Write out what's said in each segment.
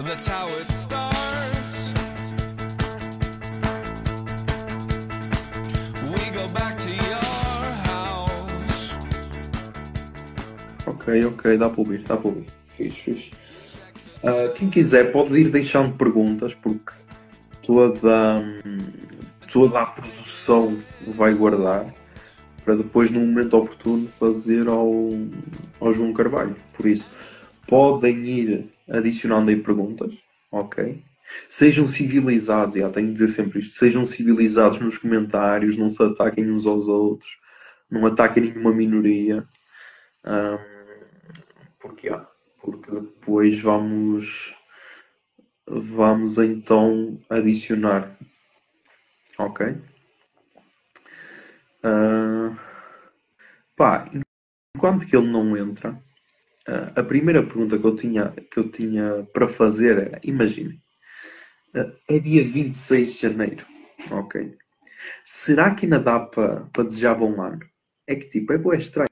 That's how it starts. We go back to your house. Ok, ok, dá para ouvir, dá para ouvir. Fixe, fixe. Ah, quem quiser pode ir deixando perguntas, porque toda, hum, toda a produção vai guardar para depois, no momento oportuno, fazer ao, ao João Carvalho. Por isso, podem ir adicionando aí perguntas, ok? Sejam civilizados, já tenho de dizer sempre isto, sejam civilizados nos comentários, não se ataquem uns aos outros, não ataquem nenhuma minoria. Hum, porque, ah, porque depois vamos vamos então adicionar ok Ah, pá, enquanto que ele não entra a primeira pergunta que eu tinha que eu tinha para fazer era imaginem ah, é dia 26 de janeiro ok será que ainda dá para desejar bom ano é que tipo é bué estranho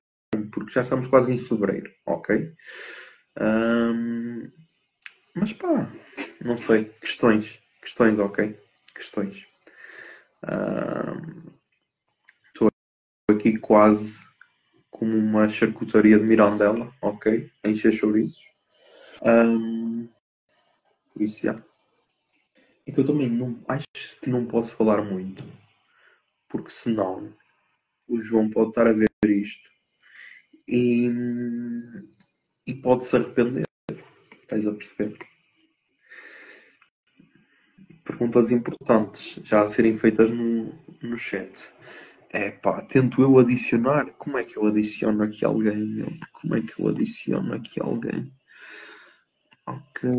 porque já estamos quase em fevereiro, ok? Ahm, mas pá, não sei, questões, questões, ok? Questões. Estou aqui quase como uma charcutaria de Mirandela, ok? Encher chouriços. Ahm, por isso, já. É que eu também não, acho que não posso falar muito, porque senão o João pode estar a ver isto e, e pode se arrepender. Estás a perceber? Perguntas importantes já a serem feitas no, no chat. É pá, tento eu adicionar. Como é que eu adiciono aqui alguém? Como é que eu adiciono aqui alguém? Ok.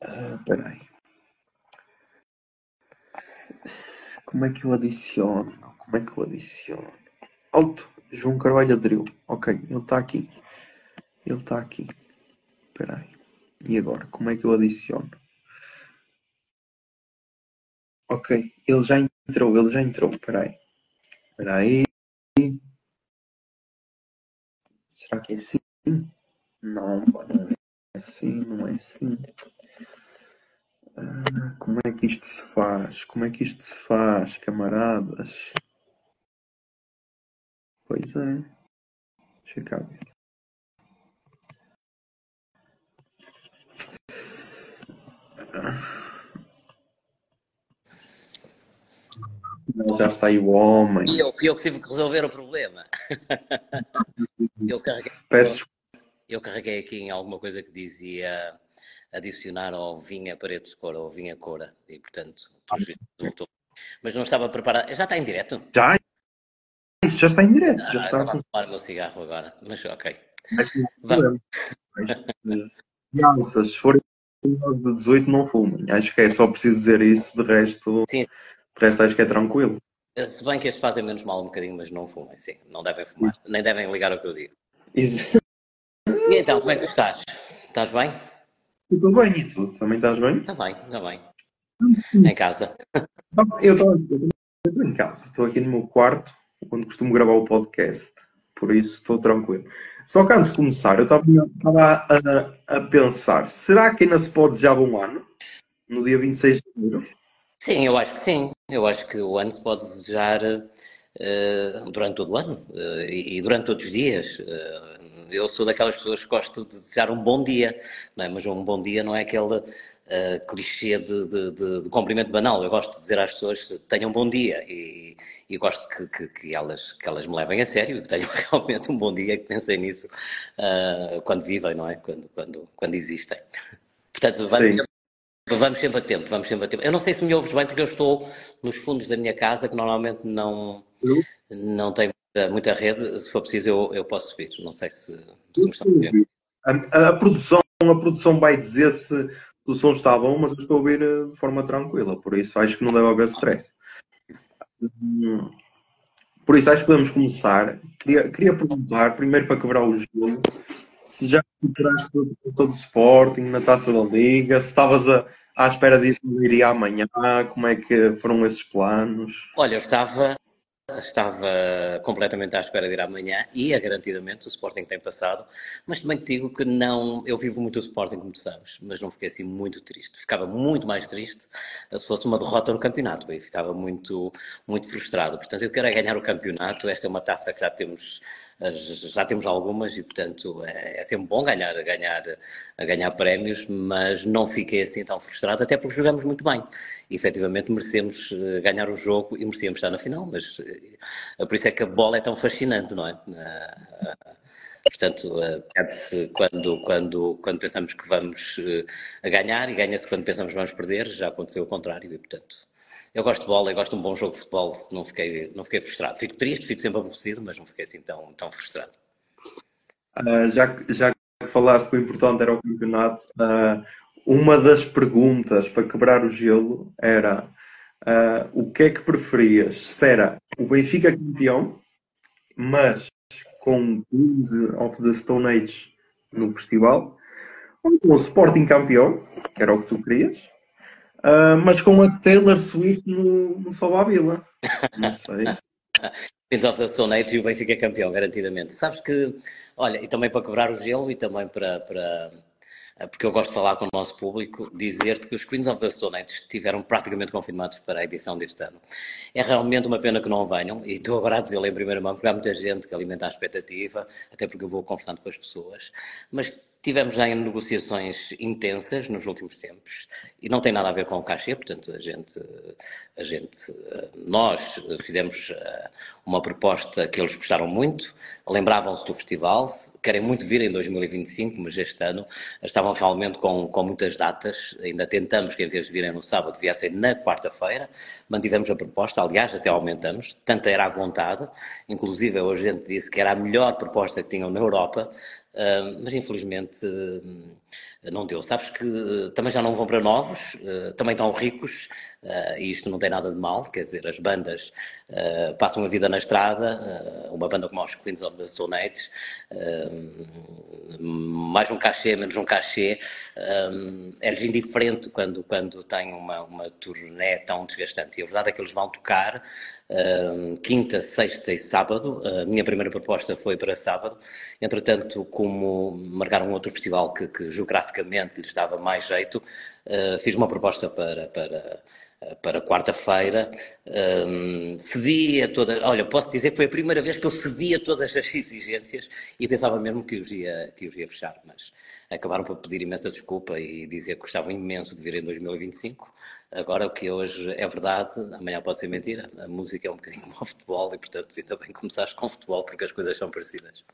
Ah, Espera aí. Como é que eu adiciono? Como é que eu adiciono? Alto. João Carvalho aderiu. Ok, ele está aqui. Ele está aqui. Espera aí. E agora? Como é que eu adiciono? Ok, ele já entrou, ele já entrou. Espera aí. Espera aí. Será que é assim? Não, não é assim, não é assim. Ah, como é que isto se faz? Como é que isto se faz, camaradas? Pois é. Deixa eu cá ver. Já está aí o homem. E eu, eu que tive que resolver o problema. Eu carreguei, Peço eu carreguei aqui em alguma coisa que dizia adicionar ao vinha paredes de cor ou vinha cora e portanto resultou. Mas não estava preparado. Já está em direto? já. Já está em direto. Já Ah, está a estava a fumar o meu cigarro agora. Mas ok. Mas, Crianças, se forem de 18, não fumem. Acho que é só preciso dizer isso. De resto, Sim. De resto acho que é tranquilo. Se bem que estes fazem menos mal um bocadinho, mas não fumem, sim. Não devem fumar. Nem devem ligar ao que eu digo. Isso. E então, como é que tu estás? Estás bem? Tudo bem, e tu? Também estás bem? Está bem, está bem. Em casa. Eu estou eu estou em casa. Estou aqui no meu quarto, onde costumo gravar o podcast. Por isso, estou tranquilo. Só que antes de começar, eu estava a, a pensar: será que ainda se pode desejar bom ano? No dia 26 de janeiro? Sim, eu acho que sim. Eu acho que o ano se pode desejar eh, durante todo o ano eh, e, e durante todos os dias. Eh, eu sou daquelas pessoas que gosto de desejar um bom dia, não é? mas um bom dia não é aquele clichê de, de, de- de cumprimento banal. Eu gosto de dizer às pessoas tenham um bom dia e, e gosto que, que, que elas, que elas me levem a sério, que tenham realmente um bom dia, que pensem nisso quando vivem, não é? Quando, quando, quando existem. Portanto, vamos. Vamos sempre a tempo, vamos sempre a tempo. Eu não sei se me ouves bem, porque eu estou nos fundos da minha casa, que normalmente não, Eu? não tem muita, muita rede. Se for preciso, eu, eu posso subir. Não sei se, se me estão a. A, a produção, a produção vai dizer se o som está bom, mas eu estou a ouvir eh, de forma tranquila, por isso acho que não deve haver stress. Hum, Por isso acho que podemos começar. Queria, queria perguntar, primeiro para quebrar o gelo, se já recuperaste todo, todo o Sporting na taça da Liga, se estavas a, à espera disso iria amanhã, como é que foram esses planos? Olha, eu estava, estava completamente à espera de ir amanhã e é garantidamente o Sporting tem passado, mas também te digo que não, eu vivo muito o Sporting, como tu sabes, mas não fiquei assim muito triste. Ficava muito mais triste se fosse uma derrota no campeonato e ficava muito, muito frustrado. Portanto, eu quero é ganhar o campeonato, esta é uma taça que já temos já temos algumas e, portanto, é, é, sempre bom ganhar, ganhar, ganhar prémios, mas não fiquei assim tão frustrado, até porque jogamos muito bem. E, efetivamente, merecemos eh, ganhar o jogo e merecemos estar na final, mas eh, por isso é que a bola é tão fascinante, não é? Eh, portanto, perde-se quando, quando, quando pensamos que vamos ganhar e ganha-se quando pensamos que vamos perder, já aconteceu o contrário e, portanto, eu gosto de bola, eu gosto de um bom jogo de futebol, não fiquei, não fiquei frustrado. Fico triste, fico sempre aborrecido, mas não fiquei assim tão, tão frustrado. Uh, já, já que falaste que o importante era o campeonato, uh, uma das perguntas para quebrar o gelo era uh, o que é que preferias? Se era o Benfica campeão, mas com Queens of the Stone Age no festival, ou o Sporting campeão, que era o que tu querias, Uh, mas com a Taylor Swift no, no Sol Vila. Não sei. Queens of the Stone Age e o Benfica é campeão, garantidamente. Sabes que, olha, e também para quebrar o gelo e também para, para porque eu gosto de falar com o nosso público, dizer-te que os Queens of the Stone Age estiveram praticamente confirmados para a edição deste ano. É realmente uma pena que não venham, e estou agora a dizer em primeira mão, porque há muita gente que alimenta a expectativa, até porque eu vou conversando com as pessoas, mas Tivemos já em negociações intensas nos últimos tempos e não tem nada a ver com o cachê, portanto, a gente, a gente nós fizemos eh, uma proposta que eles gostaram muito, lembravam-se do festival, querem muito vir em 2025, mas este ano estavam realmente com, com muitas datas, ainda tentamos que em vez de virem no sábado viessem na quarta-feira, mantivemos a proposta, aliás, até aumentamos, tanta era a vontade, inclusive hoje a gente disse que era a melhor proposta que tinham na Europa, mas infelizmente não deu. Sabes que uh, também já não vão para novos, uh, também estão ricos, uh, e isto não tem nada de mal, quer dizer, as bandas passam a vida na estrada, uma banda como os Queens of the Stone Age, mais um cachê, menos um cachê, é-lhes indiferente quando, quando têm uma, uma turnê tão desgastante. E a verdade é que eles vão tocar quinta, sexta e sábado. A minha primeira proposta foi para sábado. Entretanto, como marcaram outro festival que, que geograficamente lhes dava mais jeito, uh, fiz uma proposta para, para, para quarta-feira. Um, cedia todas. Olha, posso dizer que foi a primeira vez que eu cedia todas as exigências e pensava mesmo que os ia, que os ia fechar, mas acabaram por pedir imensa desculpa e dizer que gostavam imenso de vir em 2025. Agora, o que hoje é verdade, amanhã pode ser mentira. A música é um bocadinho como o futebol e, portanto, ainda bem começaste com futebol porque as coisas são parecidas.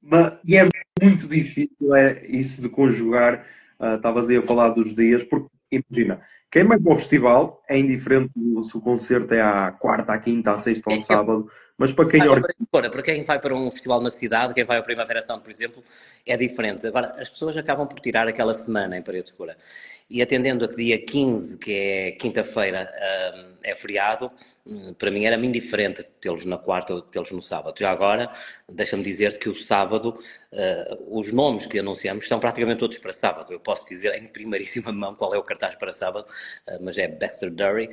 Mas, e é muito difícil é, isso de conjugar. Uh, estavas aí a falar dos dias, porque imagina, quem vai para o festival é indiferente se o concerto é à quarta, à quinta, à sexta ou ao sábado, mas para quem organiza. Para quem vai para um festival na cidade, quem vai ao Primavera Sound, por exemplo, é diferente. Agora, as pessoas acabam por tirar aquela semana em Parede Escura. E atendendo a que dia 15, que é quinta-feira, hum, é feriado, hum, para mim era-me indiferente tê-los na quarta ou tê-los no sábado. Já agora, deixa-me dizer que o sábado, uh, os nomes que anunciamos são praticamente todos para sábado. Eu posso dizer em primeiríssima mão qual é o cartaz para sábado, mas é Baxter Dury,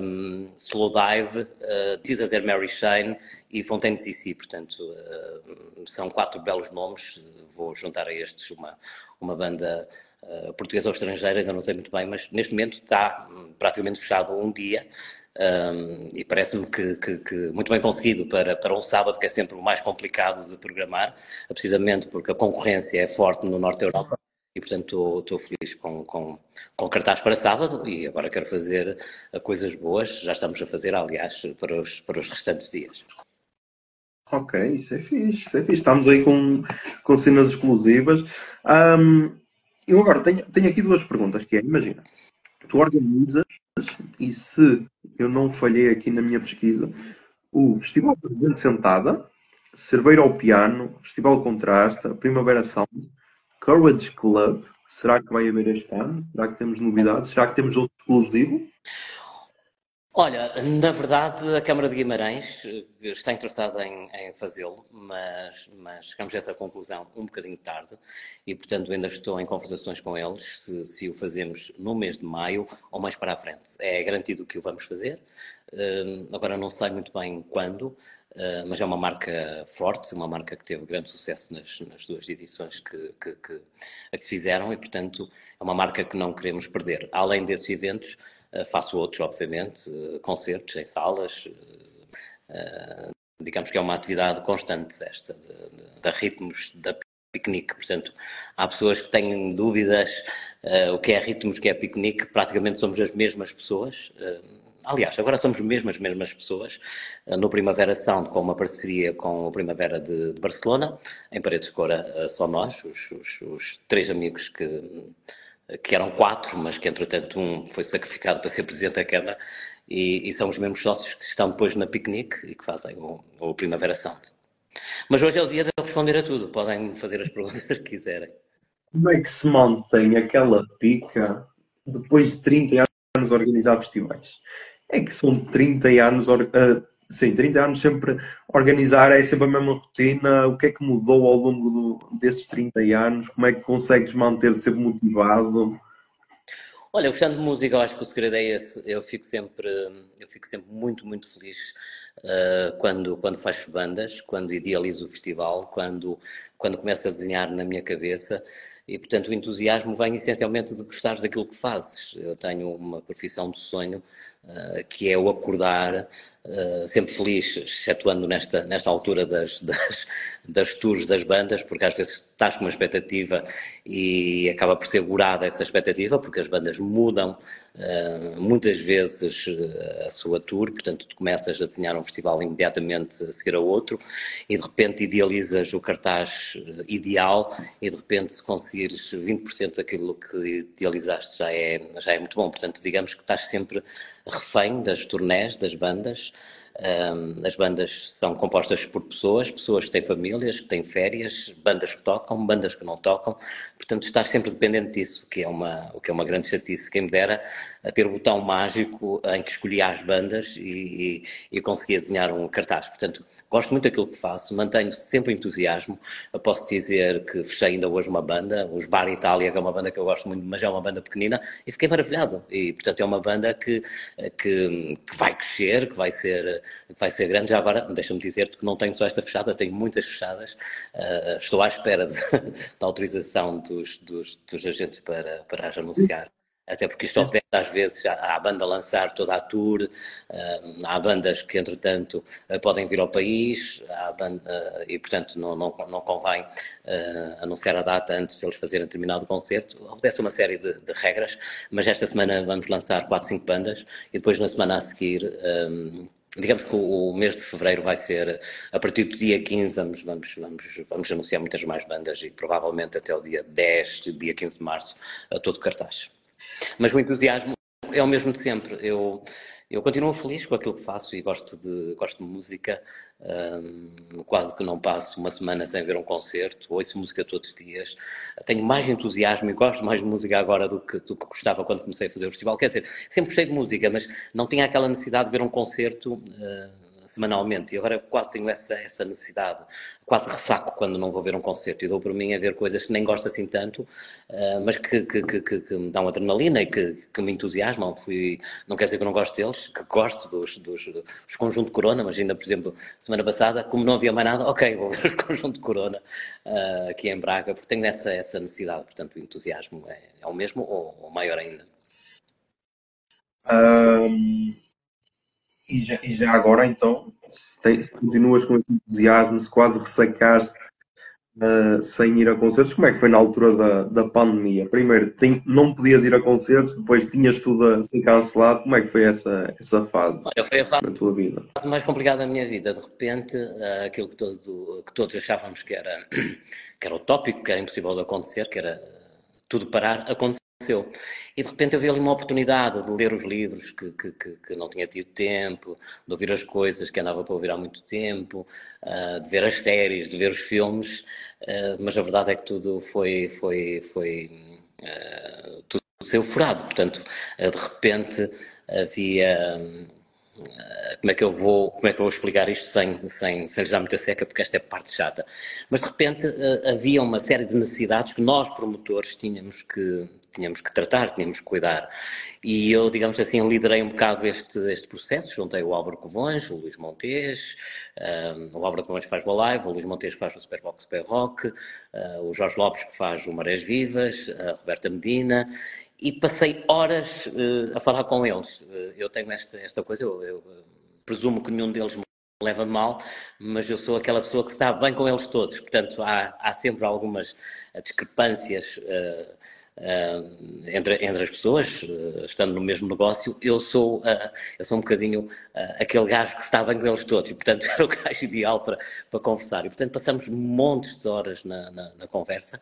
um, Slow Dive, uh, Jesus and Mary Shine e Fontaine CC. Portanto, uh, são quatro belos nomes. Vou juntar a estes uma, uma banda uh, portuguesa ou estrangeira, ainda não sei muito bem, mas neste momento está hum, praticamente fechado um dia. Um, e parece-me que, que, que, muito bem conseguido para, para um sábado que é sempre o mais complicado de programar, precisamente porque a concorrência é forte no Norte da Europa e portanto estou, feliz com, com, com cartaz para sábado e agora quero fazer coisas boas, já estamos a fazer aliás para os, para os restantes dias. Ok, isso é fixe, isso é fixe. Estamos aí com, com cenas exclusivas. Um, eu agora tenho, tenho aqui duas perguntas, que é, imagina, tu organizas, e se eu não falhei aqui na minha pesquisa, o Festival Presidente Sentada, Cerveira ao Piano, Festival Contrasta, Primavera Sound, Courage Club, será que vai haver este ano? Será que temos novidades? Será que temos outro exclusivo? Olha, na verdade, a Câmara de Guimarães eh, está interessada em, em fazê-lo, mas, mas chegamos a essa conclusão um bocadinho tarde e, portanto, ainda estou em conversações com eles se, se o fazemos no mês de maio ou mais para a frente. É garantido que o vamos fazer, uh, agora não sei muito bem quando, uh, mas é uma marca forte, uma marca que teve grande sucesso nas, nas duas edições que, que, que, que se fizeram e, portanto, é uma marca que não queremos perder. Além desses eventos, eh, faço outros, obviamente, eh, concertos em salas. Eh, digamos que é uma atividade constante esta, de ritmos da piquenique. Portanto, há pessoas que têm dúvidas uh, o que é ritmos, o que é piquenique, praticamente somos as mesmas pessoas. Uh, aliás, agora somos mesmo as mesmas pessoas. Uh, no Primavera Sound, com uma parceria com o Primavera de, de Barcelona, em Paredes de Cora, só nós, os, os, os, três amigos que que eram quatro, mas que entretanto um foi sacrificado para ser presidente da Câmara, e, e são os mesmos sócios que estão depois na piquenique e que fazem o, o Primavera Sound. Mas hoje é o dia de responder a tudo, podem fazer as perguntas que quiserem. Como é que se mantém aquela pica depois de 30 anos a organizar festivais? É que são 30 anos Sim, 30 anos sempre organizar é sempre a mesma rotina. O que é que mudou ao longo do, destes 30 anos? Como é que consegues manter-te sempre motivado? Olha, gostando de música, eu acho que o segredo é esse. Eu fico sempre, eu fico sempre muito, muito feliz uh, quando, quando faço bandas, quando idealizo o festival, quando, quando começo a desenhar na minha cabeça. E, portanto, o entusiasmo vem essencialmente de gostares daquilo que fazes. Eu tenho uma profissão de sonho uh, que é o acordar uh, sempre feliz, excetuando nesta, nesta altura das, das, das tours das bandas, porque às vezes estás com uma expectativa e acaba por ser gorada essa expectativa, porque as bandas mudam uh, muitas vezes a sua tour, portanto, tu começas a desenhar um festival imediatamente a seguir a outro e de repente idealizas o cartaz ideal e de repente se conseguires 20% daquilo que idealizaste já é, já é muito bom. Portanto, digamos que estás sempre refém das turnés, das bandas. As bandas são compostas por pessoas, pessoas que têm famílias, que têm férias, bandas que tocam, bandas que não tocam. Portanto, estás sempre dependente disso, que é uma, o que é uma grande chatice. Quem me dera a ter o botão mágico em que escolhia as bandas e, e, e conseguia desenhar um cartaz. Portanto, gosto muito daquilo que faço, mantenho sempre entusiasmo. Eu posso dizer que fechei ainda hoje uma banda, os Bar Itália, que é uma banda que eu gosto muito, mas é uma banda pequenina, e fiquei maravilhado. E, portanto, é uma banda que, que, que vai crescer, que vai ser, vai ser grande. Já agora, deixa-me dizer-te que não tenho só esta fechada, tenho muitas fechadas. Uh, estou à espera de, da autorização dos, dos, dos agentes para, para as anunciar até porque isto obedece às vezes à banda lançar toda a tour, há bandas que entretanto eh, podem vir ao país banda, eh, e portanto não, não, não convém anunciar a data antes de eles fazerem determinado concerto. Obedece uma série de, de, regras, mas esta semana vamos lançar 4, 5 bandas e depois na semana a seguir digamos que o, mês de fevereiro vai ser, a partir do dia 15, vamos, vamos, vamos, vamos anunciar muitas mais bandas e provavelmente até o dia 10, dia 15 de março, a todo cartaz. Mas o entusiasmo é o mesmo de sempre. Eu, eu continuo feliz com aquilo que faço e gosto de, gosto de música. Um, quase que não passo uma semana sem ver um concerto, ouço música todos os dias. Tenho mais entusiasmo e gosto mais de música agora do que, do que gostava quando comecei a fazer o festival. Quer dizer, sempre gostei de música, mas não tinha aquela necessidade de ver um concerto. Uh, semanalmente e agora quase tenho essa, essa necessidade, quase ressaco quando não vou ver um concerto e dou por mim a ver coisas que nem gosto assim tanto, uh, mas que, que, que, que, me dão adrenalina e que, me entusiasmam. Fui, não quer dizer que não gosto deles, que gosto dos, dos, dos Conjunto Corona. Imagina, por exemplo, semana passada, como não havia mais nada, ok, vou ver os Conjunto Corona uh, aqui em Braga, porque tenho essa, essa necessidade. Portanto, o entusiasmo é, é o mesmo ou, ou maior ainda. Um, e já, e já agora, então, se, se, continuas com esse entusiasmo, se quase ressacaste uh, sem ir a concertos, como é que foi na altura da, da pandemia? Primeiro, tem, não podias ir a concertos, depois tinhas tudo a ser cancelado. Como é que foi essa, essa fase Olha, foi a fase na tua vida? A fase mais complicada da minha vida. De repente, uh, aquilo que, todo, que todos achávamos que era, que era utópico, que era impossível de acontecer, que era tudo parar, aconteceu aconteceu. E de repente eu vi ali uma oportunidade de ler os livros que, que, que, não tinha tido tempo, de ouvir as coisas que andava para ouvir há muito tempo, uh, de ver as séries, de ver os filmes, uh, mas a verdade é que tudo foi, foi, foi uh, tudo saiu furado. Portanto, de repente havia como é que eu vou, como é que eu vou explicar isto sem, sem, sem lhe dar muita seca, porque esta é parte chata. Mas de repente havia uma série de necessidades que nós, promotores, tínhamos que, tínhamos que tratar, tínhamos que cuidar. E eu, digamos assim, liderei um bocado este, este processo, juntei o Álvaro Covões, o Luís Montes, um, o Álvaro Covões faz o Live, o Luís Montes faz o Superbox Super Rock, uh, o Jorge Lopes que faz o Marés Vivas, a Roberta Medina, e passei horas uh, a falar com eles. Uh, eu tenho esta, esta coisa, eu, eu presumo que nenhum deles me leva mal, mas eu sou aquela pessoa que está bem com eles todos. Portanto, há, há sempre algumas discrepâncias uh, entre, entre as pessoas, uh, estando no mesmo negócio. Eu sou, eu sou um bocadinho aquele gajo que está bem com eles todos e, portanto, era o gajo ideal para, para conversar. E, portanto, passamos montes de horas na, na, na conversa,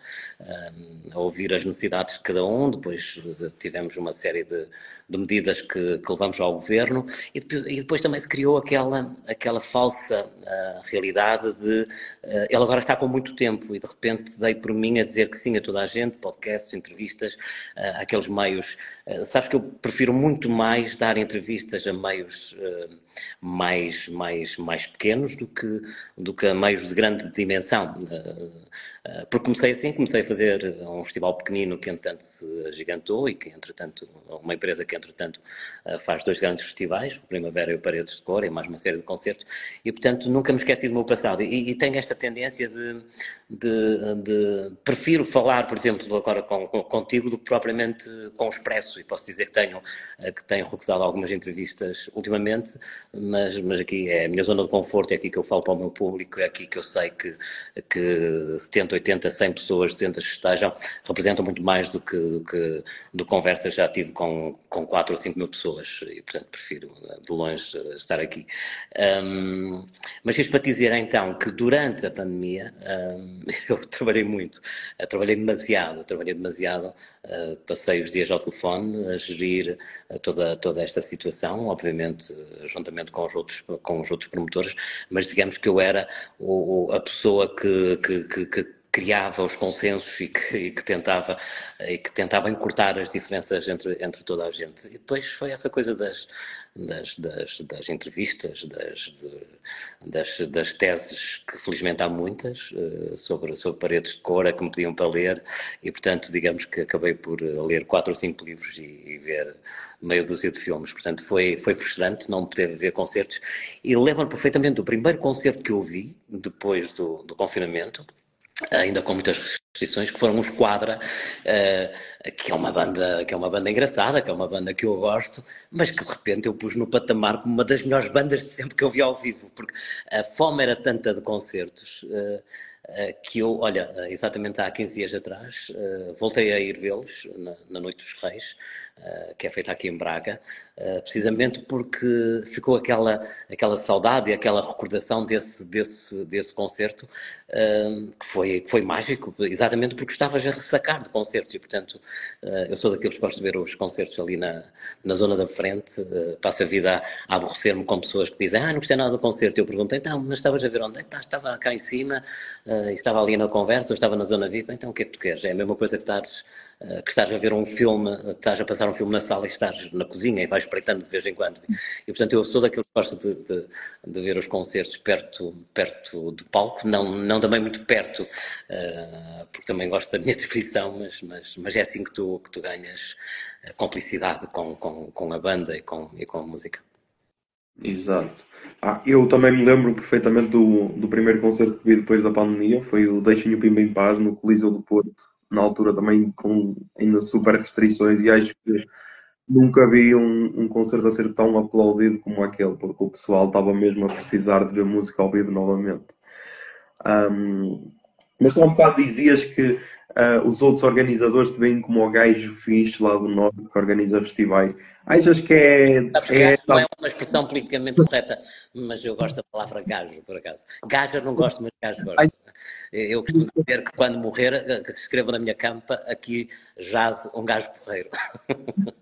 a ouvir as necessidades de cada um. Depois tivemos uma série de, de medidas que, que, levamos ao governo e depois, e depois, também se criou aquela, aquela falsa uh, realidade de uh, ele agora está com muito tempo e de repente dei por mim a dizer que sim a toda a gente, podcasts, entrevistas, uh, aqueles meios. sabes que eu prefiro muito mais dar entrevistas a meios mais, mais, mais pequenos do que, do que a meios de grande dimensão. Porque comecei assim, comecei a fazer um festival pequenino que entretanto se agigantou e que entretanto, uma empresa que entretanto faz dois grandes festivais, o Primavera e o Paredes de Cor, e mais uma série de concertos, e portanto nunca me esqueci do meu passado. E, e tenho esta tendência de, de, de, prefiro falar, por exemplo, agora com, com, contigo do que propriamente com o Expresso, e posso dizer que tenho, que tenho recusado algumas entrevistas ultimamente, mas, mas aqui é a minha zona de conforto, é aqui que eu falo para o meu público, é aqui que eu sei que, que 70, 80, 100 pessoas, 200 que estejam, representam muito mais do que, do que do conversas já tive com, com 4 ou 5 mil pessoas, e portanto prefiro de longe estar aqui. Um, mas isto para dizer então que durante a pandemia um, eu trabalhei muito, eu trabalhei demasiado, trabalhei demasiado, uh, passei os dias ao telefone a gerir uh, toda, toda esta situação, obviamente juntamente com os outros, com os outros promotores, mas digamos que eu era o, a pessoa que, que, que, que criava os consensos e que, e que, tentava e que tentava encurtar as diferenças entre, entre toda a gente. E depois foi essa coisa das, das, das, das entrevistas, das, das, das, teses, que felizmente há muitas, uh, sobre, sobre paredes de cor, que me pediam para ler, e portanto, digamos que acabei por eh, ler quatro ou cinco livros e, e ver meia dúzia de filmes. Portanto, foi, foi frustrante não poder ver concertos. E lembro-me perfeitamente do primeiro concerto que eu vi, depois do, do confinamento, ainda com muitas restrições, que foram os Quadra, uh, que é uma banda que é uma banda engraçada, que é uma banda que eu gosto, mas que de repente eu pus no patamar como uma das melhores bandas de sempre que eu vi ao vivo, porque a fome era tanta de concertos. Uh, que eu, olha, exatamente há 15 dias atrás, voltei a ir vê-los na, Noite dos Reis, que é feita aqui em Braga, precisamente porque ficou aquela, aquela saudade e aquela recordação desse, desse, desse concerto, que foi, que foi mágico, exatamente porque estavas a ressacar de concertos e, portanto, eu sou daqueles que gosto de ver os concertos ali na, na zona da frente, passo a vida a, aborrecer-me com pessoas que dizem, ah, não gostei nada do concerto, eu perguntei, então, mas estavas a ver onde? Tá, estava cá em cima, uh, estava ali na conversa, ou estava na zona VIP, então o que é que tu queres? É a mesma coisa que estás, uh, que estás a ver um filme, estás a passar um filme na sala e estás na cozinha e vais espreitando de vez em quando. E portanto eu sou daquele que gosta de, de, de, ver os concertos perto, perto do palco, não, não também muito perto, uh, porque também gosto da minha tradição, mas, mas, mas é assim que tu, que tu ganhas complicidade com, com, com a banda e com, e com a música. Exato. Ah, eu também me lembro perfeitamente do, do primeiro concerto que vi depois da pandemia, foi o Deixem o Pimba em Paz no Coliseu do Porto, na altura também com ainda super restrições e acho que nunca vi um, um concerto a ser tão aplaudido como aquele, porque o pessoal estava mesmo a precisar de ver música ao vivo novamente. Um, mas só um bocado dizias que uh, os outros organizadores te veem como o gajo fixe lá do norte que organiza festivais. Achas que é. É, que não é uma expressão politicamente correta, mas eu gosto da palavra gajo, por acaso. Gajo não gosto, mas gajo gosto. Eu costumo dizer que quando morrer, eh, que escrevo na minha campa, aqui jaz um gajo porreiro.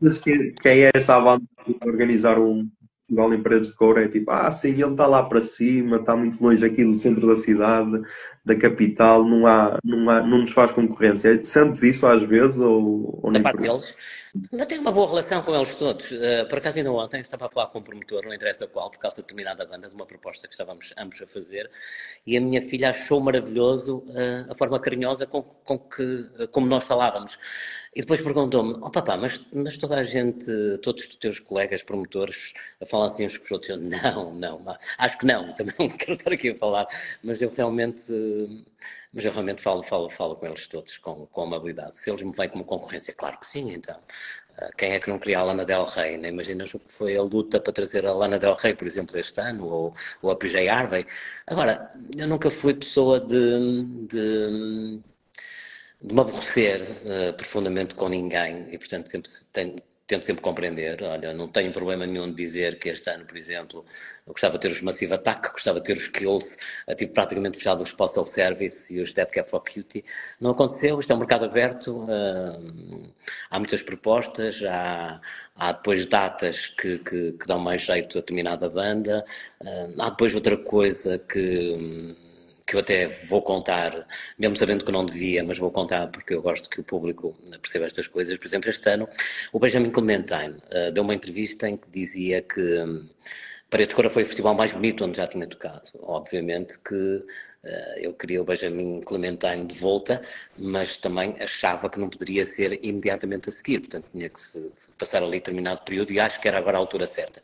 Mas que, que é essa a banda de organizar um festival em paredes de couro? É tipo, ah, sim, ele está lá para cima, está muito longe aqui do centro da cidade, da capital não há, não há, não nos faz concorrência. Sentes isso às vezes ou, ou nem parte deles. Eu tenho uma boa relação com eles todos. Uh, por acaso, ainda ontem estava a falar com um promotor, não interessa qual, por causa de determinada banda, de uma proposta que estávamos ambos a fazer, e a minha filha achou maravilhoso uh, a forma carinhosa com, com que, uh, como nós falávamos. E depois perguntou-me: Oh papá, mas, mas toda a gente, todos os teus colegas promotores falam assim uns com os outros? Eu, não, não, acho que não, também não quero estar aqui a falar, mas eu realmente, mas eu realmente falo, falo, falo com eles todos com, com amabilidade. Se eles me veem como concorrência, claro que sim, então. Quem é que não queria a Lana Del Rey? Nem imaginas o que foi a luta para trazer a Lana Del Rey, por exemplo, este ano, ou, ou a PJ Harvey. Agora, eu nunca fui pessoa de, de de me aborrecer uh, profundamente com ninguém e, portanto, sempre tenho, tento sempre compreender. Olha, não tenho problema nenhum de dizer que este ano, por exemplo, eu gostava de ter os Massive Attack, gostava de ter os Kills, tive praticamente fechado os Postal Service e os Dead Cap for Cutie. Não aconteceu, isto é um mercado aberto, uh, há muitas propostas, há, há depois datas que, que, que, dão mais jeito a determinada banda, uh, há depois outra coisa que que eu até vou contar, mesmo sabendo que não devia, mas vou contar porque eu gosto que o público perceba estas coisas. Por exemplo, este ano, o Benjamin Clementine uh, deu uma entrevista em que dizia que um, Paredes Cora foi o festival mais bonito onde já tinha tocado. Obviamente que uh, eu queria o Benjamin Clementine de volta, mas também achava que não poderia ser imediatamente a seguir, portanto tinha que se passar ali determinado período e acho que era agora a altura certa.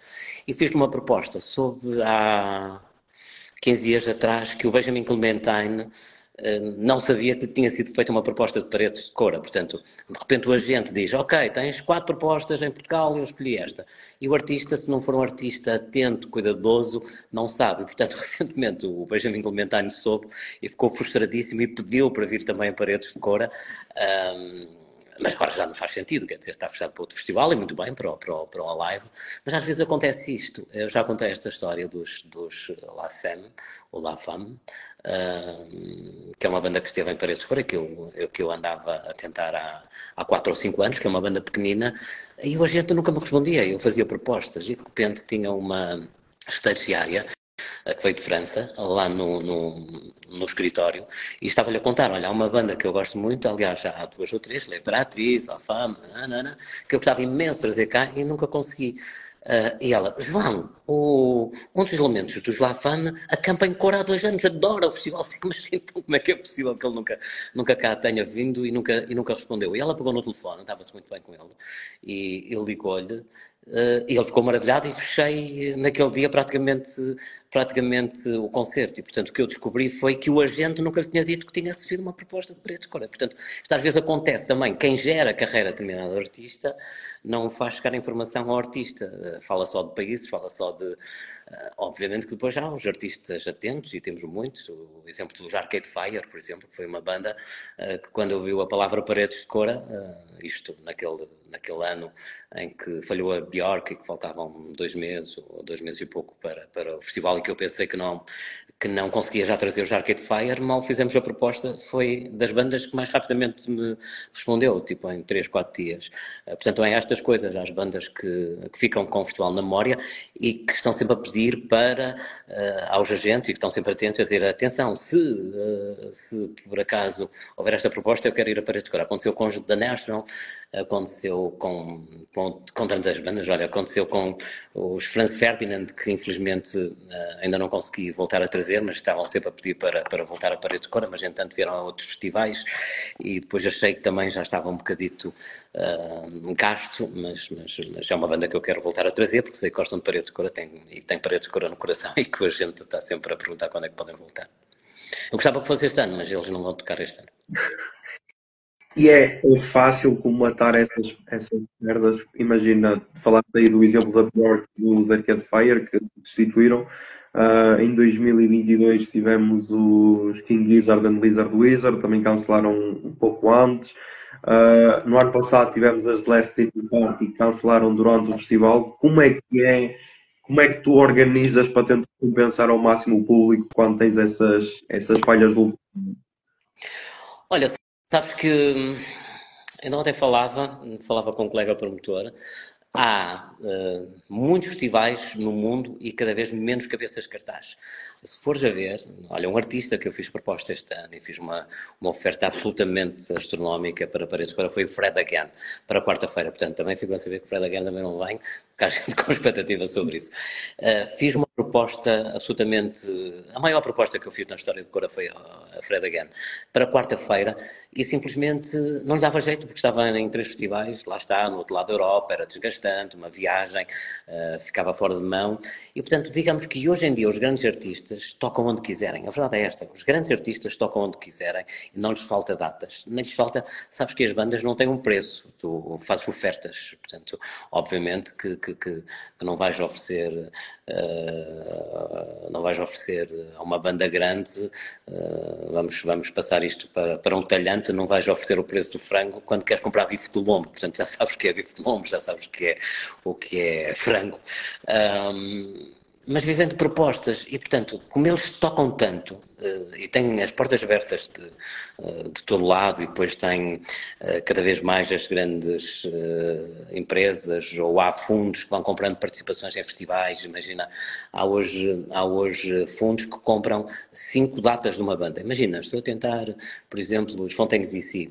E fiz uma proposta sobre a 15 dias atrás que o Benjamin Clementine eh, não sabia que tinha sido feita uma proposta de paredes de cora. Portanto, de repente o agente diz: Ok, tens quatro propostas em Portugal e eu escolhi esta. E o artista, se não for um artista atento, cuidadoso, não sabe. Portanto, recentemente o Benjamin Clementine soube e ficou frustradíssimo e pediu para vir também paredes de cora. Um, mas agora já não faz sentido, quer dizer, está fechado para outro festival e muito bem para o, para o, para o live, mas às vezes acontece isto. Eu já contei esta história dos, dos La Femme, ou La Femme, uh, que é uma banda que esteve em Paredes Cora, que eu, eu, que eu andava a tentar há, há 4 ou 5 anos, que é uma banda pequenina, e o agente nunca me respondia, eu fazia propostas e de repente tinha uma estagiária que veio de França, lá no, no, no escritório, e estava-lhe a contar, olha, há uma banda que eu gosto muito, aliás, já há duas ou três, Leperatriz, Alfama, que eu gostava imenso de trazer cá e nunca consegui. Uh, e ela, João, o, um dos elementos dos Lafane acampa em Cora há dois anos, adora o festival. Sim, mas então como é que é possível que ele nunca, nunca cá tenha vindo e nunca, e nunca respondeu? E ela pegou no telefone, estava-se muito bem com ele, e ele ligou-lhe Uh, ele ficou maravilhado e fechei naquele dia praticamente, praticamente o concerto. E, portanto, o que eu descobri foi que o agente nunca lhe tinha dito que tinha recebido uma proposta de preço de cor. Portanto, isto às vezes acontece também. Quem gera a carreira de determinado artista não faz chegar informação ao artista. Uh, fala só de países, fala só de. Uh, obviamente que depois há os artistas atentos, e temos muitos. O exemplo dos Arcade Fire, por exemplo, que foi uma banda que, quando ouviu a palavra paredes de cora, isto naquele, naquele ano em que falhou a Bjork e que faltavam dois meses ou dois meses e pouco para, para o festival e que eu pensei que não, que não conseguia já trazer os Arcade Fire, mal fizemos a proposta, foi das bandas que mais rapidamente me respondeu, tipo em 3, 4 dias. Eh, portanto, é estas coisas, as bandas que, que ficam com o festival na memória e que estão sempre a pedir para uh, aos agentes e que estão sempre atentos a dizer, atenção, se, uh, se por acaso houver esta proposta, eu quero ir a Paredes de Cora. Aconteceu com os da National, aconteceu com, com, com tantas bandas, olha, aconteceu com os Franz Ferdinand, que infelizmente uh, ainda não consegui voltar a trazer, mas estavam sempre a pedir para, para voltar a Paredes de Cora, mas entanto vieram a outros festivais e depois achei que também já estava um bocadito uh, gasto, mas, mas, mas, é uma banda que eu quero voltar a trazer, porque sei que gostam de Paredes de Cora tem, e tem Paredes de Cora no coração e que a gente está sempre a perguntar quando é que podem voltar. Eu gostava que fosse este ano, mas eles não vão tocar este ano. E é, fácil comatar essas, essas merdas. Imagina, falaste aí do exemplo da Bjork dos Arcade Fire que substituíram. Uh, em 2022 tivemos os King Gizzard and Lizard Wizard, também cancelaram um pouco antes. Uh, no ano passado tivemos as Last Day Party que cancelaram durante o festival. Como é que é? Como é que tu organizas para tentar compensar ao máximo o público quando tens essas, essas falhas do Olha, Sabes que ainda ontem falava, falava com um colega promotor, há uh, muitos festivais no mundo e cada vez menos cabeças de cartaz. Se fores a ver, olha, um artista que eu fiz proposta este ano e fiz uma, uma oferta absolutamente astronómica para Paredes Cora foi o Fred Again, para quarta-feira. Portanto, também ficou a saber que o Fred Again também não vem, porque há gente com expectativa sobre isso. Uh, fiz uma proposta absolutamente. A maior proposta que eu fiz na história de Cora foi a Fred Again, para quarta-feira, e simplesmente não lhe dava jeito, porque estava em três festivais, lá está, no outro lado da Europa, era uma viagem, uh, ficava fora de mão. E, portanto, digamos que hoje em dia os grandes artistas tocam onde quiserem. A verdade é esta: os grandes artistas tocam onde quiserem e não lhes falta datas. Nem lhes falta. Sabes que as bandas não têm um preço, tu fazes ofertas. Portanto, obviamente que, que, que, que não vais oferecer. Uh, não vais oferecer a uma banda grande, uh, vamos, vamos passar isto para, para um talhante, não vais oferecer o preço do frango quando queres comprar bife de lombo. Portanto, já sabes que é bife de lombo, já sabes que é, o que é frango. Um, mas vivendo propostas. E, portanto, como eles tocam tanto uh, e têm as portas abertas de, uh, de todo lado, e depois têm uh, cada vez mais as grandes empresas, ou há fundos que vão comprando participações em festivais. Imagina, há hoje, há hoje fundos que compram cinco datas de uma banda. Imagina, estou a tentar, por exemplo, os Fontaines DC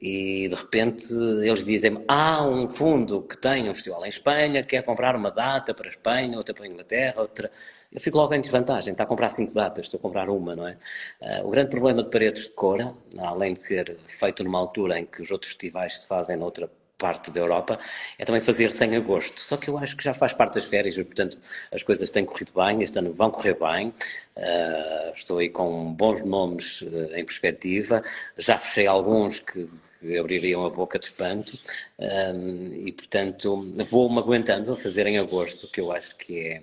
e de repente eles dizem há um fundo que tem um festival em Espanha, quer comprar uma data para a Espanha, outra para a Inglaterra, outra. Eu fico logo em desvantagem, está a comprar cinco datas, estou a comprar uma, não é? Uh, o grande problema de Paredes de Cora, além de ser feito numa altura em que os outros festivais se fazem noutra parte da Europa, é também fazer sem agosto. Só que eu acho que já faz parte das férias portanto, as coisas têm corrido bem, este ano vão correr bem. Uh, estou aí com bons nomes uh, em perspectiva. Já fechei alguns que que abririam a boca de espanto um, e, portanto, vou-me aguentando a fazer em agosto, que eu acho que é,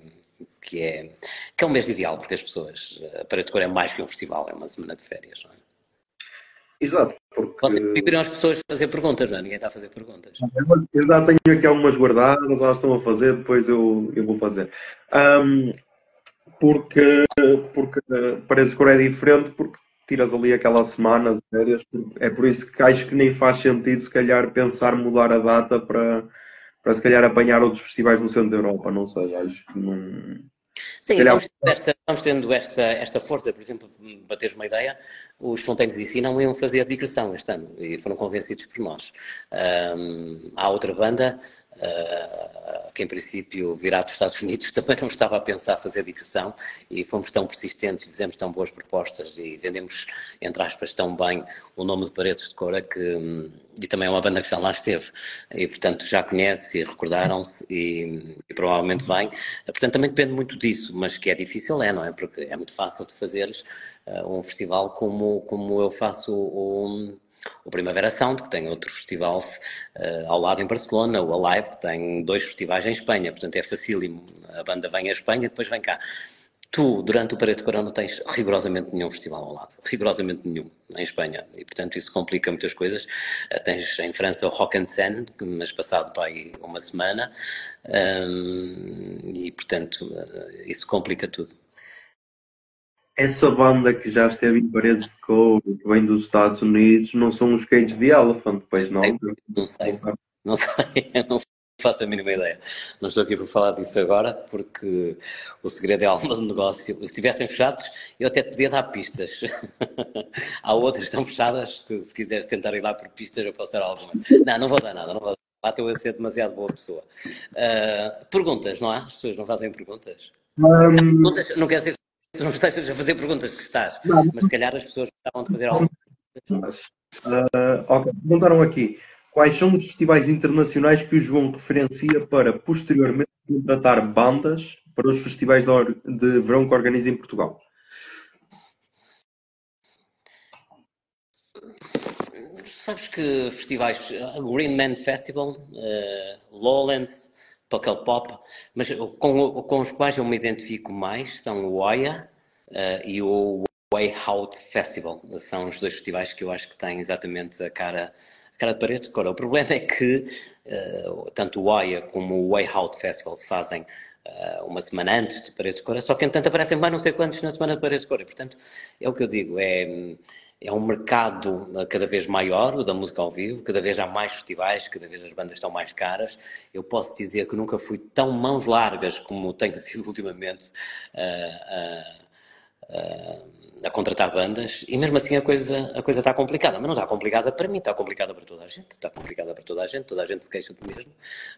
que é, que é um mês ideal, porque as pessoas, para a cor é mais que um festival, é uma semana de férias, não é? Exato, porque... Vocês pediram as pessoas fazer perguntas, não é? Ninguém está a fazer perguntas. Eu já tenho aqui algumas guardadas, elas estão a fazer, depois eu, eu vou fazer. Um, porque, porque parece que é diferente, porque tiras ali aquela semana de férias. É por isso que acho que nem faz sentido, se calhar, pensar mudar a data para, para se calhar apanhar outros festivais no centro da Europa. Não sei, acho que não. Sim, calhar... vamos, tendo esta, vamos tendo esta, esta força, por exemplo, para teres uma ideia, os Fonteiros de Si não iam fazer a digressão este ano e foram convencidos por nós. Um, há outra banda uh, que em princípio virá dos Estados Unidos, também não estava a pensar fazer digressão e fomos tão persistentes fizemos tão boas propostas e vendemos, entre aspas, tão bem o nome de Paredes de Cora que, e também é uma banda que já lá esteve e, portanto, já conhece e recordaram-se e, e, provavelmente vem. Portanto, também depende muito disso, mas que é difícil é, não é? Porque é muito fácil de fazeres uh, um festival como, como eu faço o o Primavera Sound, que tem outro festival uh, ao lado em Barcelona, o Alive, que tem dois festivais em Espanha, portanto é facílimo. A banda vem à Espanha e depois vem cá. Tu, durante o período de corona, tens rigorosamente nenhum festival ao lado. Rigorosamente nenhum, em Espanha. E, portanto, isso complica muitas coisas. Uh, tens em França o Rock and Sen, mas passado para aí uma semana. Um, e, portanto, uh, isso complica tudo essa banda que já esteve em paredes de couro, que vem dos Estados Unidos, não são os Cage the Elephant, pois não? Não sei, não sei, não faço a mínima ideia. Não estou aqui para falar disso agora, porque o segredo é alma do negócio. Se estivessem fechados, eu até podia dar pistas. Há outras que estão fechadas, que se quiseres tentar ir lá por pistas, eu posso dar alguma. Não, não vou dar nada, não vou dar. Lá estou a ser demasiado boa pessoa. Uh, perguntas, não há? As pessoas não fazem perguntas? Um... perguntas não quer dizer tu não estejas a fazer perguntas que estás, não, mas se calhar as pessoas estavam a fazer algo. Uh, ok, perguntaram aqui quais são os festivais internacionais que o João referencia para posteriormente contratar bandas para os festivais de verão que organiza em Portugal? Sabes que festivais, Green Man Festival, uh, Lowlands, aquele pop, mas com, com os quais eu me identifico mais são o Oia uh, e o Way Out Festival. São os dois festivais que eu acho que têm exatamente a cara, cara de paredes de cor. O problema é que uh, tanto o OIA como o Way Out Festival se fazem uh, uma semana antes de Paredes de Cor, só que entanto aparecem mais não sei quantos na semana de Paredes de Cor. E, portanto, é o que eu digo, é, é um mercado cada vez maior, o da música ao vivo, cada vez há mais festivais, cada vez as bandas estão mais caras. Eu posso dizer que nunca fui tão mãos largas como tenho sido ultimamente. Uh, a contratar bandas e mesmo assim a coisa, a coisa está complicada, mas não está complicada para mim, está complicada para toda a gente, está complicada para toda a gente, toda a gente se queixa do mesmo,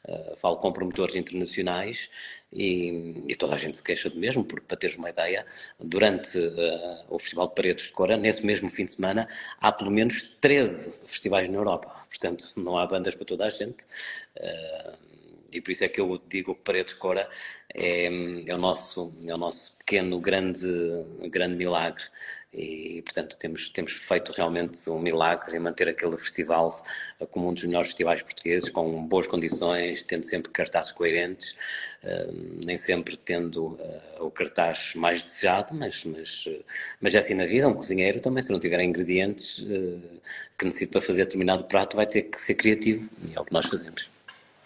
uh, falo com promotores internacionais e, e, toda a gente se queixa do mesmo, porque para teres uma ideia, durante uh, o Festival de Paredes de Cora, nesse mesmo fim de semana, há pelo menos 13 festivais na Europa, portanto não há bandas para toda a gente. Uh, e por isso é que eu digo que Paredes Cora é, é, o, nosso, é o nosso pequeno, grande, grande milagre. E, portanto, temos, temos feito realmente um milagre em manter aquele festival como um dos melhores festivais portugueses, com boas condições, tendo sempre cartazes coerentes, uh, nem sempre tendo uh, o cartaz mais desejado, mas, mas, mas é assim na vida. Um cozinheiro também, se não tiver ingredientes que necessita para fazer determinado prato, vai ter que ser criativo, e é o que nós fazemos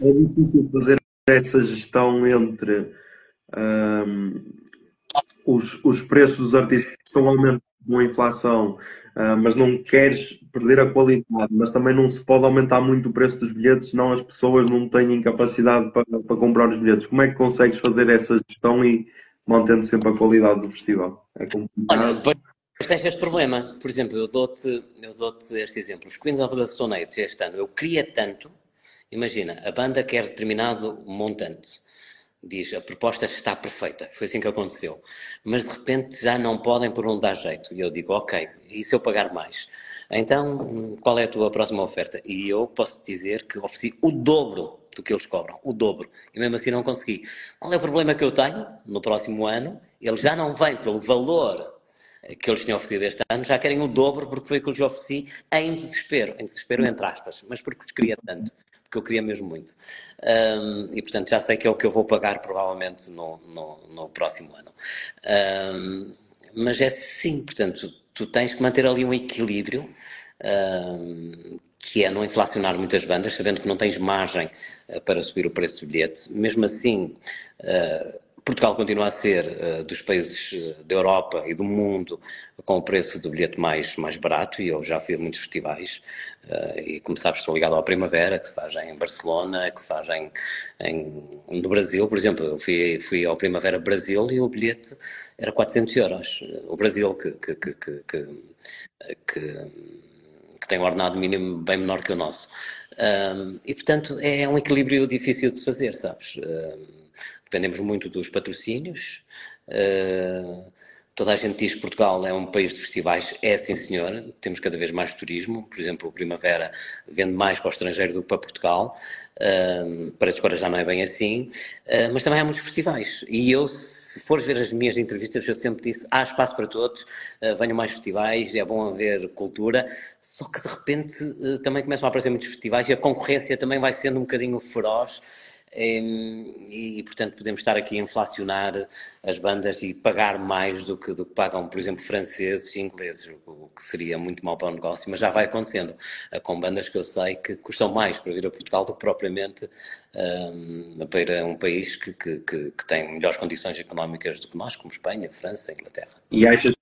é difícil fazer essa gestão entre um, os, os preços dos artistas que estão aumentando com a inflação, uh, mas não queres perder a qualidade, mas também não se pode aumentar muito o preço dos bilhetes, senão as pessoas não têm capacidade para, para comprar os bilhetes. Como é que consegues fazer essa gestão e mantendo sempre a qualidade do festival? É complicado. Olha, tens este problema. Por exemplo, eu dou-te dou este exemplo. Os Queens of the Stone Age este ano, eu queria tanto Imagina, a banda quer determinado montante. Diz, a proposta está perfeita. Foi assim que aconteceu. Mas de repente já não podem por não dar jeito. E eu digo, ok, e se eu pagar mais? Então, qual é a tua próxima oferta? E eu posso dizer que ofereci o dobro do que eles cobram, o dobro. E mesmo assim não consegui. Qual é o problema que eu tenho? No próximo ano, eles já não vêm pelo valor que eles tinham oferecido este ano, já querem o dobro porque foi o que lhes ofereci em desespero, em desespero entre aspas, mas porque os queria tanto que eu queria mesmo muito. Um, e portanto já sei que é o que eu vou pagar provavelmente no, no, no próximo ano. Um, mas é sim, portanto, tu tens que manter ali um equilíbrio. Um, que é não inflacionar muitas bandas, sabendo que não tens margem uh, para subir o preço do bilhete. Mesmo assim, uh, Portugal continua a ser uh, dos países eh, da Europa e do mundo com o preço do bilhete mais, mais barato e eu já fui a muitos festivais uh, e como sabes estou ligado à Primavera que se faz em Barcelona, que se faz em, em, no Brasil, por exemplo eu fui, fui ao Primavera Brasil e o bilhete era 400 euros. O Brasil que, que, que, que, que, que tem um ordenado mínimo bem menor que o nosso. E portanto é um equilíbrio difícil de fazer, sabes? Dependemos muito dos patrocínios. Uh, toda a gente diz que Portugal é um país de festivais, é sim senhor, temos cada vez mais turismo, por exemplo, o Primavera vende mais para o estrangeiro do que para Portugal, uh, para as escolas já não é bem assim, uh, mas também há muitos festivais, e eu, se fores ver as minhas entrevistas, eu sempre disse, há espaço para todos, uh, venham mais festivais, é bom haver cultura, só que de repente também começam a aparecer muitos festivais e a concorrência também vai sendo um bocadinho feroz, e, portanto, podemos estar aqui a inflacionar as bandas e pagar mais do que, do que pagam, por exemplo, franceses e ingleses, o que seria muito mau para o negócio, mas já vai acontecendo eh, com bandas que eu sei que custam mais para vir a Portugal do que propriamente um, para um país que, que, que, que tem melhores condições económicas do que nós, como Espanha, França, Inglaterra. E achas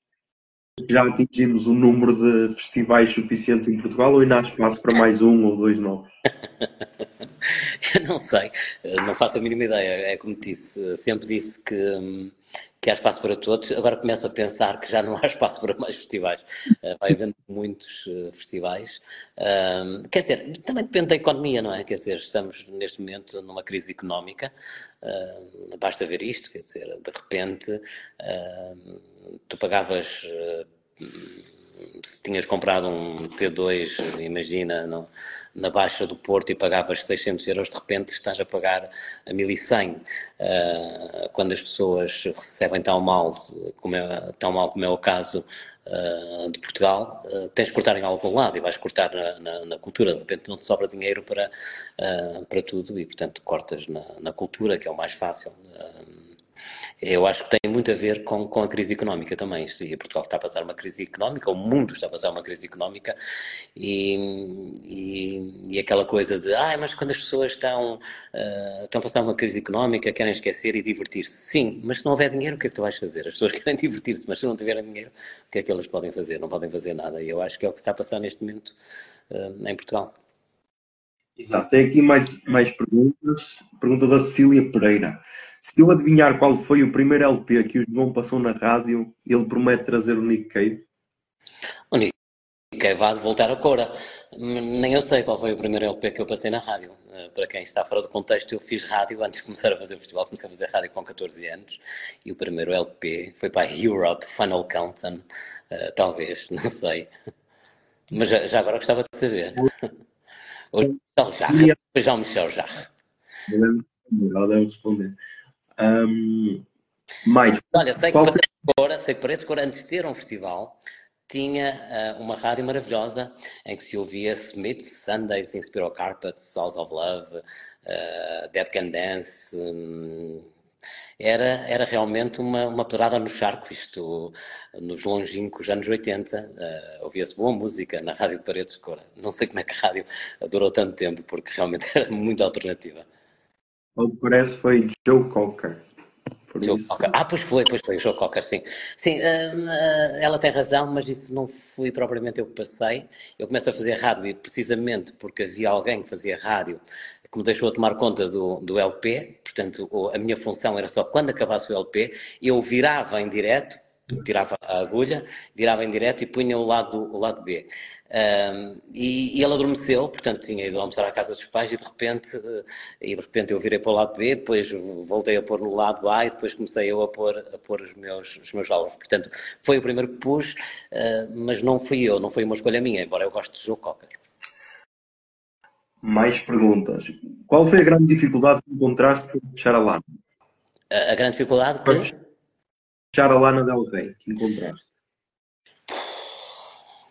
já atingimos o número de festivais suficientes em Portugal ou ainda há espaço para mais um ou dois novos? Eu não sei, não faço a mínima ideia. É como disse, sempre disse que, que há espaço para todos. Agora começo a pensar que já não há espaço para mais festivais. Eh, vai havendo muitos eh, festivais. Quer dizer, também depende da economia, não é? Quer dizer, estamos neste momento numa crise económica. Basta ver isto, quer dizer, de repente tu pagavas se tinhas comprado um T2, imagina, no, na Baixa do Porto e pagavas 600 euros, de repente estás a pagar a 1100. Uh, ah, quando as pessoas recebem tão mal, como é, tão mal como é o caso uh, de Portugal, uh, tens de cortar em algum lado e vais cortar na, na, na cultura. De repente não te sobra dinheiro para, para tudo e, portanto, cortas na, na cultura, que é o mais fácil. Eu acho que tem muito a ver com, com a crise económica também. E Portugal está a passar uma crise económica, o mundo está a passar uma crise económica e, e, e aquela coisa de, ah, mas quando as pessoas estão, uh, estão a passar uma crise económica, querem esquecer e divertir-se. Sim, mas se não houver dinheiro, o que é que tu vais fazer? As pessoas querem divertir-se, mas se não tiverem dinheiro, o que é que elas podem fazer? Não podem fazer nada. E eu acho que é o que está a passar neste momento uh, em Portugal. Exato. Tem aqui mais, mais perguntas. Pergunta da Cecília Pereira. Se eu adivinhar qual foi o primeiro LP que o João passou na rádio, ele promete trazer o Nick Cave? O Nick Cave há de voltar a cora. Nem eu sei qual foi o primeiro LP que eu passei na rádio. Eh, para quem está fora do contexto, eu fiz rádio antes de começar a fazer o festival. Comecei a fazer rádio com 14 anos. E o primeiro LP foi para a Europe Final Countdown. Uh, talvez, não sei. Mas já, já agora gostava de saber. O Michel Jarre. Já o Michel Jarre. Ela deve responder. Um, mais. Olha, sei que Paredes de Cora, sei que Paredes de Cora, antes de ter um festival, tinha uh, uma rádio maravilhosa em que se ouvia Smith, Sundays, Inspiro Carpet, Souls of Love, uh, Dead Can Dance. Um, era, era realmente uma, uma pedrada no charco, isto nos longínquos anos 80, uh, ouvia-se boa música na rádio de Paredes de Cora. Não sei como é que a rádio durou tanto tempo, porque realmente era muito alternativa. Que parece foi Joe Cocker. Joe isso... Cocker. Ah, pois foi, pois foi, Joe Cocker, sim. Sim, uh, ela tem razão, mas isso não fui propriamente eu que passei. Eu começo a fazer rádio e precisamente porque havia alguém que fazia rádio que me deixou a tomar conta do, do LP, portanto a minha função era só quando acabasse o LP, eu virava em direto tirava a agulha, virava em direto e punha o lado, o lado B. Um, e, e, ele adormeceu, portanto tinha ido almoçar à casa dos pais e de repente, uh, e de repente eu virei para o lado B, depois voltei a pôr no lado A e depois comecei eu a pôr, a pôr os, meus, os meus álbuns. Portanto, foi o primeiro que pus, uh, mas não fui eu, não foi uma escolha minha, embora eu goste de Joe Cocker. Mais perguntas. Qual foi a grande dificuldade que encontraste para fechar a lana? A, a grande dificuldade que... Fechar a Lana Del Rey, que encontraste?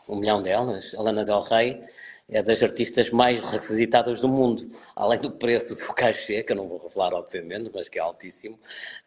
Um milhão delas. A Lana Del Rey é das artistas mais requisitadas do mundo. Além do preço do cachê, que eu não vou revelar, obviamente, mas que é altíssimo,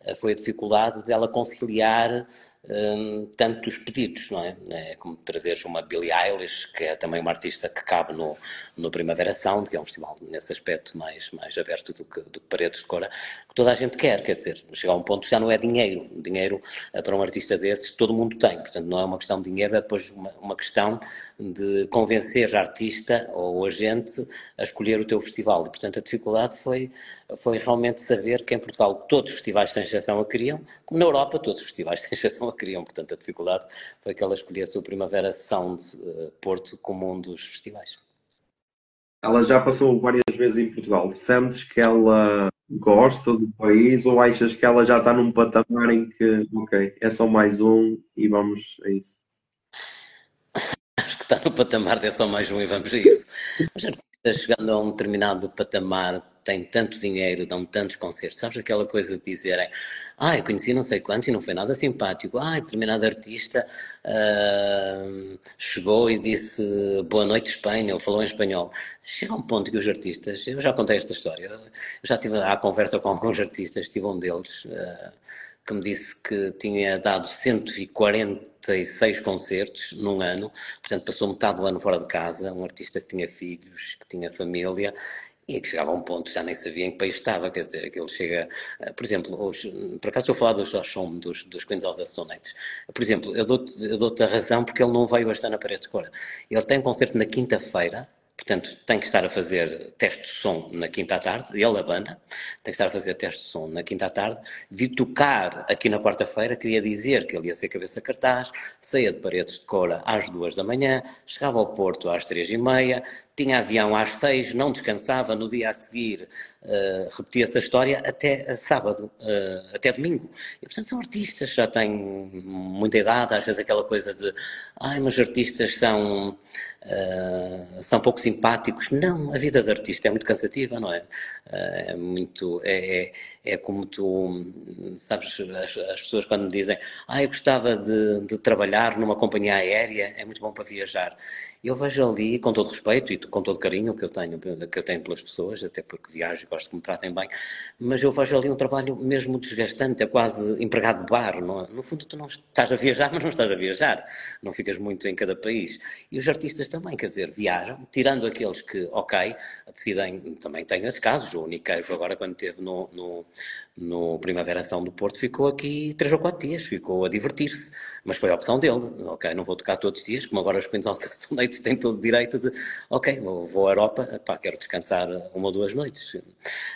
eh, foi a dificuldade dela conciliar um, tantos pedidos, não é? é? Como trazeres uma Billie Eilish, que é também uma artista que cabe no, no Primavera Sound, que é um festival nesse aspecto mais, mais aberto do que, do que Paredes de Cora, que toda a gente quer, quer dizer, chegar a um ponto que já não é dinheiro. Dinheiro eh, para um artista desses todo mundo tem, portanto não é uma questão de dinheiro, é depois uma, uma questão de convencer a artista ou o agente a escolher o teu festival. E, portanto, a dificuldade foi, foi realmente saber que em Portugal todos os festivais têm exceção a queriam, como na Europa todos os festivais têm exceção a queriam. Portanto, a dificuldade foi que ela escolhesse o Primavera Sound uh, Porto como um dos festivais. Ela já passou várias vezes em Portugal. Sentes que ela gosta do país ou achas que ela já está num patamar em que, ok, é só mais um e vamos a isso? Acho que está no patamar de é só mais um e vamos a isso. Os artistas chegando a um determinado patamar têm tanto dinheiro, dão tantos concertos. Sabes aquela coisa de dizerem, ah, eu conheci não sei quantos e não foi nada simpático. Ah, determinado artista uh, chegou e disse boa noite Espanha, ou falou em espanhol. Chega um ponto que os artistas, eu já contei esta história, eu já tive a conversa com alguns artistas, tive um deles uh, que me disse que tinha dado 146 concertos num ano, portanto passou metade do ano fora de casa, um artista que tinha filhos, que tinha família, e que chegava a um ponto já nem sabia em que país estava, quer dizer, aquilo chega, por exemplo, os, por acaso estou a falar dos Josh dos, dos Queens of the. Por exemplo, eu dou-te eu dou a razão porque ele não veio estar na parede de cor. Ele tem um concerto na quinta-feira, Portanto, tem que estar a fazer teste de som na quinta à tarde, ele, a banda, tem que estar a fazer teste de som na quinta tarde, vir tocar aqui na quarta-feira, queria dizer que ele ia ser cabeça cartaz, saía de paredes de cora às duas da manhã, chegava ao Porto às três e meia, tinha avião às seis, não descansava, no dia a seguir uh, repetia essa história até sábado, uh, até domingo. E, portanto, são artistas, já têm muita idade, às vezes aquela coisa de, ai, mas artistas são, uh, são pouco simpáticos. Não, a vida de artista é muito cansativa, não é? é muito, é, é, é, como tu, sabes, as, as, pessoas quando me dizem, ah, eu gostava de, de trabalhar numa companhia aérea, é muito bom para viajar. Eu vejo ali, com todo respeito, com todo carinho que eu tenho, que eu tenho pelas pessoas, até porque viajo e gosto que me tratem bem, mas eu vejo ali um trabalho mesmo desgastante, é quase empregado de bar, não é? No fundo, tu não estás a viajar, mas não estás a viajar, não ficas muito em cada país. E os artistas também, quer dizer, viajam, tirando aqueles que, ok, decidem, também tem esses casos, o Nick agora quando esteve no, no, no Primavera São do Porto ficou aqui três ou quatro dias, ficou a divertir-se, mas foi a opção dele, ok, não vou tocar todos os dias, como agora os Queens of the Age têm todo o direito de, ok, vou à Europa, pá, quero descansar uma ou duas noites.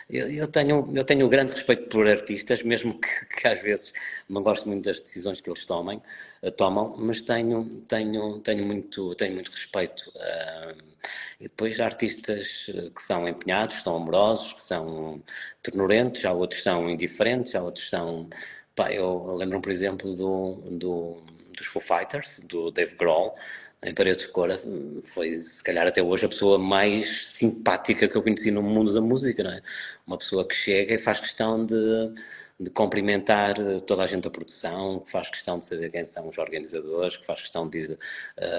Eu, eu, tenho, eu tenho grande respeito por artistas, mesmo que, que, às vezes não gosto muito das decisões que eles tomem, uh, tomam, mas tenho, tenho, tenho, muito, tenho muito respeito. Uh, e depois há artistas que são empenhados, são amorosos, que são ternurentos, há outros que são indiferentes, há outros são. Pá, eu lembro-me, por exemplo, do, do, dos Foo Fighters, do Dave Grohl, em Paredes de Cora, foi se calhar até hoje a pessoa mais simpática que eu conheci no mundo da música, não é? Uma pessoa que chega e faz questão de, de cumprimentar toda a gente da produção, que faz questão de saber quem são os organizadores, que faz questão de uh,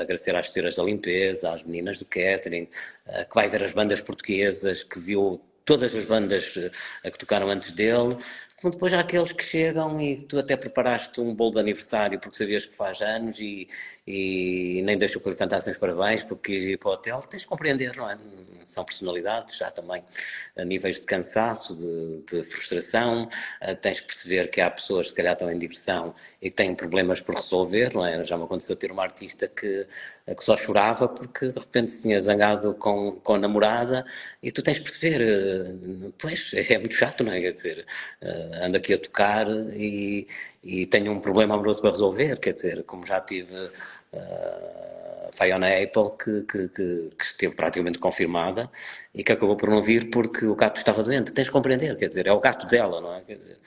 agradecer às senhoras da limpeza, às meninas do catering, uh, que vai ver as bandas portuguesas, que viu todas as bandas uh, que tocaram antes dele, como depois há aqueles que chegam e tu até preparaste um bolo de aniversário porque sabias que faz anos e, e nem deixou que lhe cantassem os parabéns porque ir para o hotel, tens de compreender, não é? São personalidades, já também a níveis de cansaço, de, de frustração, uh, tens que perceber que há pessoas que se calhar estão em digressão e que têm problemas por resolver, não é? Já me aconteceu ter uma artista que, que só chorava porque de repente se tinha zangado com, com a namorada e tu tens que perceber, uh, pois é muito chato, não é? Quer dizer, ando aqui a tocar e, e, tenho um problema amoroso para resolver, quer dizer, como já tive uh, Fiona Apple, que, que, que, que, esteve praticamente confirmada e que acabou por não vir porque o gato estava doente. Tens de compreender, quer dizer, é o gato dela, não é? Quer dizer,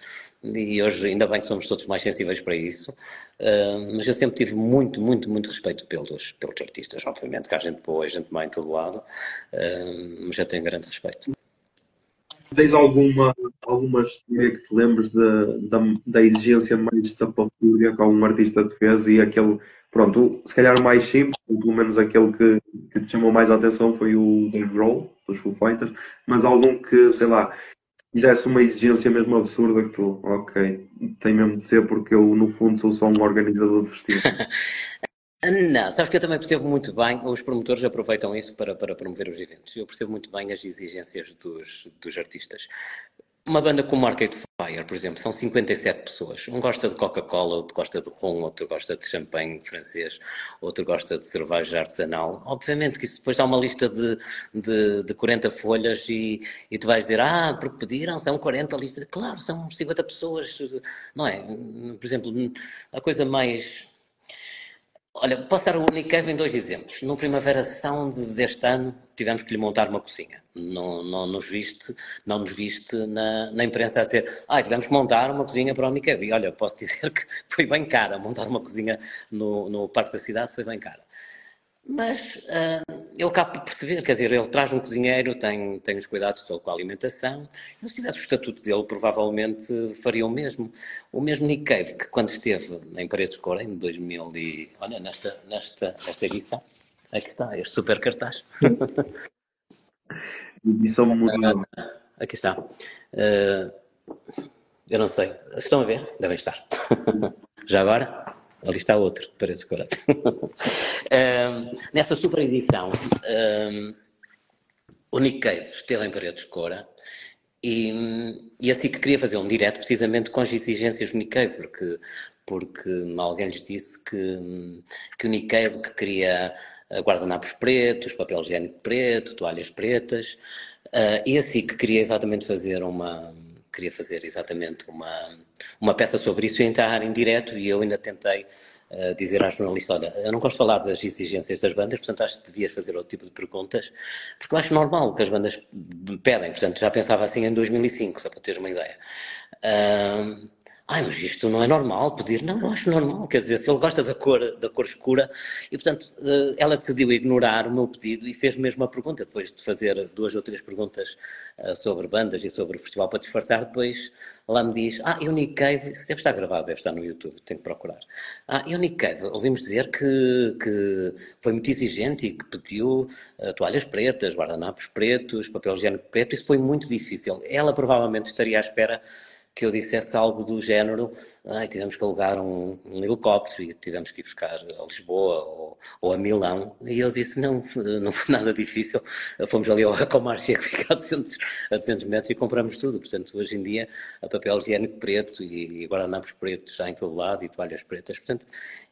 e hoje ainda bem que somos todos mais sensíveis para isso, uh, mas eu sempre tive muito, muito, muito respeito pelos, pelos artistas, obviamente, que há gente boa gente má em todo lado, uh, mas eu tenho grande respeito. Tens alguma, alguma história que te lembres de, da, da exigência mais estapafúria que algum artista te fez e aquele, pronto, se calhar mais simples, pelo menos aquele que, que te chamou mais a atenção foi o Dave Grohl, dos Foo Fighters, mas algum que, sei lá, fizesse uma exigência mesmo absurda que tu, ok, tem mesmo de ser porque eu no fundo sou só um organizador de festivais. Não, sabes que eu também percebo muito bem, os promotores aproveitam isso para, para promover os eventos. Eu percebo muito bem as exigências dos, dos artistas. Uma banda como Arcade Fire, por exemplo, são 57 pessoas. Um gosta de Coca-Cola, outro gosta de rum, outro gosta de champanhe francês, outro gosta de cerveja artesanal. Obviamente que isso depois dá uma lista de, de, de 40 folhas e, e tu vais dizer, ah, porque pediram, são 40 listas. Claro, são 50 pessoas, não é? Por exemplo, a coisa mais Olha, posso dar o Unicave em dois exemplos. No Primavera Sound deste ano, tivemos que lhe montar uma cozinha. Não, não nos viste, não nos viste na, na imprensa a dizer, ah, tivemos que montar uma cozinha para o Unicave. E olha, posso dizer que foi bem cara. Montar uma cozinha no, no Parque da Cidade foi bem cara. Mas uh, eu acabo por perceber, quer dizer, ele traz um cozinheiro, tem, tem os cuidados dele com a alimentação. Eu, se tivesse o estatuto dele, provavelmente faria o mesmo. O mesmo Nick Cave, que quando esteve em Paredes de Cor, em 2000 e... Olha, nesta, nesta, nesta edição, aqui está, este super cartaz. edição muito... Aqui está. Uh, eu não sei. Estão a ver? Devem estar. Já agora? Ali está outro, parece correto. um, nessa super edição, um, o Nick Cave esteve em Paredes de Cora e, e assim que queria fazer um direto precisamente com as exigências do Nick Cave, porque, porque alguém lhes disse que, que o Nick Cave que queria guardanapos pretos, papel higiênico preto, toalhas pretas, uh, e assim que queria exatamente fazer uma queria fazer exatamente uma, uma peça sobre isso e entrar em direto e eu ainda tentei uh, dizer à jornalista, olha, eu não gosto de falar das exigências das bandas, portanto acho que devias fazer outro tipo de perguntas, porque eu acho normal que as bandas pedem, portanto já pensava assim em 2005, só para teres uma ideia. Uh, Ai, mas isto não é normal pedir. Não, eu acho normal. Quer dizer, se ele gosta da cor, da cor escura. E, portanto, eh, ela decidiu ignorar o meu pedido e fez mesmo a pergunta. Depois de fazer duas ou três perguntas eh, sobre bandas e sobre o festival para disfarçar, depois lá me diz: Ah, eu Nick Cave. Deve estar gravado, deve estar no YouTube, tenho que procurar. Ah, eu Nick Cave. Ouvimos dizer que, que foi muito exigente e que pediu uh, toalhas pretas, guardanapos pretos, papel higiênico preto. Isso foi muito difícil. Ela provavelmente estaria à espera que eu dissesse algo do género, ai, tivemos que alugar um, um, helicóptero e tivemos que ir buscar a Lisboa ou, ou, a Milão. E eu disse, não, não foi nada difícil. Fomos ali ao Ecomarché, que fica a 200, a 200 metros, e compramos tudo. Portanto, hoje em dia, a papel higiênico preto e, e guardanapos pretos já em todo lado e toalhas pretas. Portanto,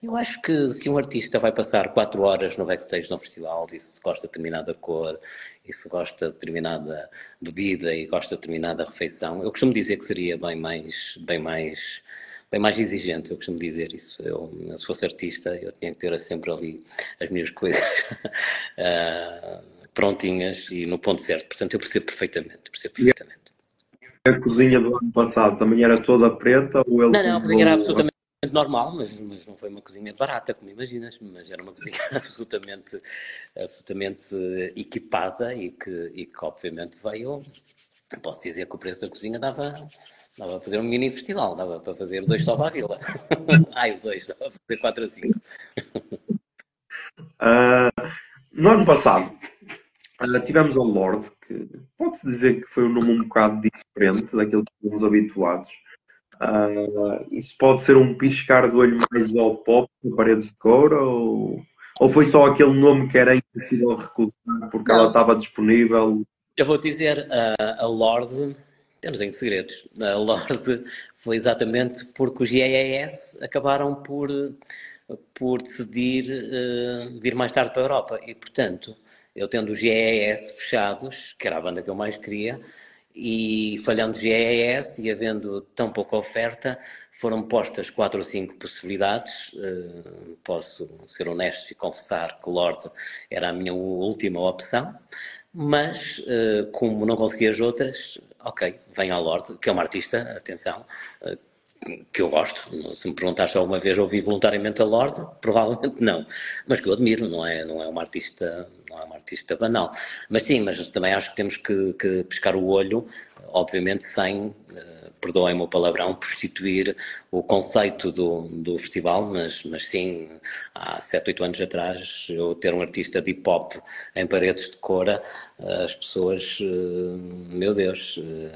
eu acho que se um artista vai passar quatro horas no backstage de um festival e se gosta de determinada cor e se gosta de determinada bebida e gosta de determinada refeição, eu costumo dizer que seria bem mais, bem mais, bem mais exigente, eu costumo dizer isso. Eu, se fosse artista, eu tinha que ter sempre ali as minhas coisas uh, prontinhas e no ponto certo. Portanto, eu percebo perfeitamente, percebo perfeitamente. A cozinha do ano passado também era toda preta ou ele Não, não, a cozinha era absolutamente normal, mas, mas não foi uma cozinha barata, como imaginas, mas era uma cozinha absolutamente, absolutamente equipada e que, e que obviamente veio, posso dizer que o preço da cozinha dava, dava para fazer um mini festival, dava para fazer dois só para a vila. Ai, dois, dava para fazer quatro a cinco. Uh, no ano passado uh, tivemos a Lorde, que pode-se dizer que foi um nome um bocado diferente daquilo que estamos habituados. Uh, isso pode ser um piscar de olho mais ao pop Paredes de Coura ou, ou foi só aquele nome que era impossível recusar porque Não. ela estava disponível? Eu vou dizer, a Lorde, temos em segredos, a Lorde foi exatamente porque os IES acabaram por, por decidir uh, vir mais tarde para a Europa. E, portanto, eu tendo os IES fechados, que era a banda que eu mais queria, e falhando GES e havendo tão pouca oferta, foram postas quatro ou cinco possibilidades. Uh, posso ser honesto e confessar que Lorde era a minha última opção, mas uh, como não consegui as outras, ok, vem ao Lorde, que é uma artista, atenção, uh, que eu gosto. Se me perguntaste alguma vez ouvi voluntariamente a Lorde, provavelmente não, mas que eu admiro, não é, não é uma artista não é uma artista banal. Mas sim, mas também acho que temos que, que pescar o olho, obviamente sem, uh, perdoem-me o palavrão, prostituir o conceito do, do festival, mas, mas sim, há 7, 8 anos atrás, eu ter um artista de hip hop em paredes de cora, as pessoas, uh, meu Deus. Uh,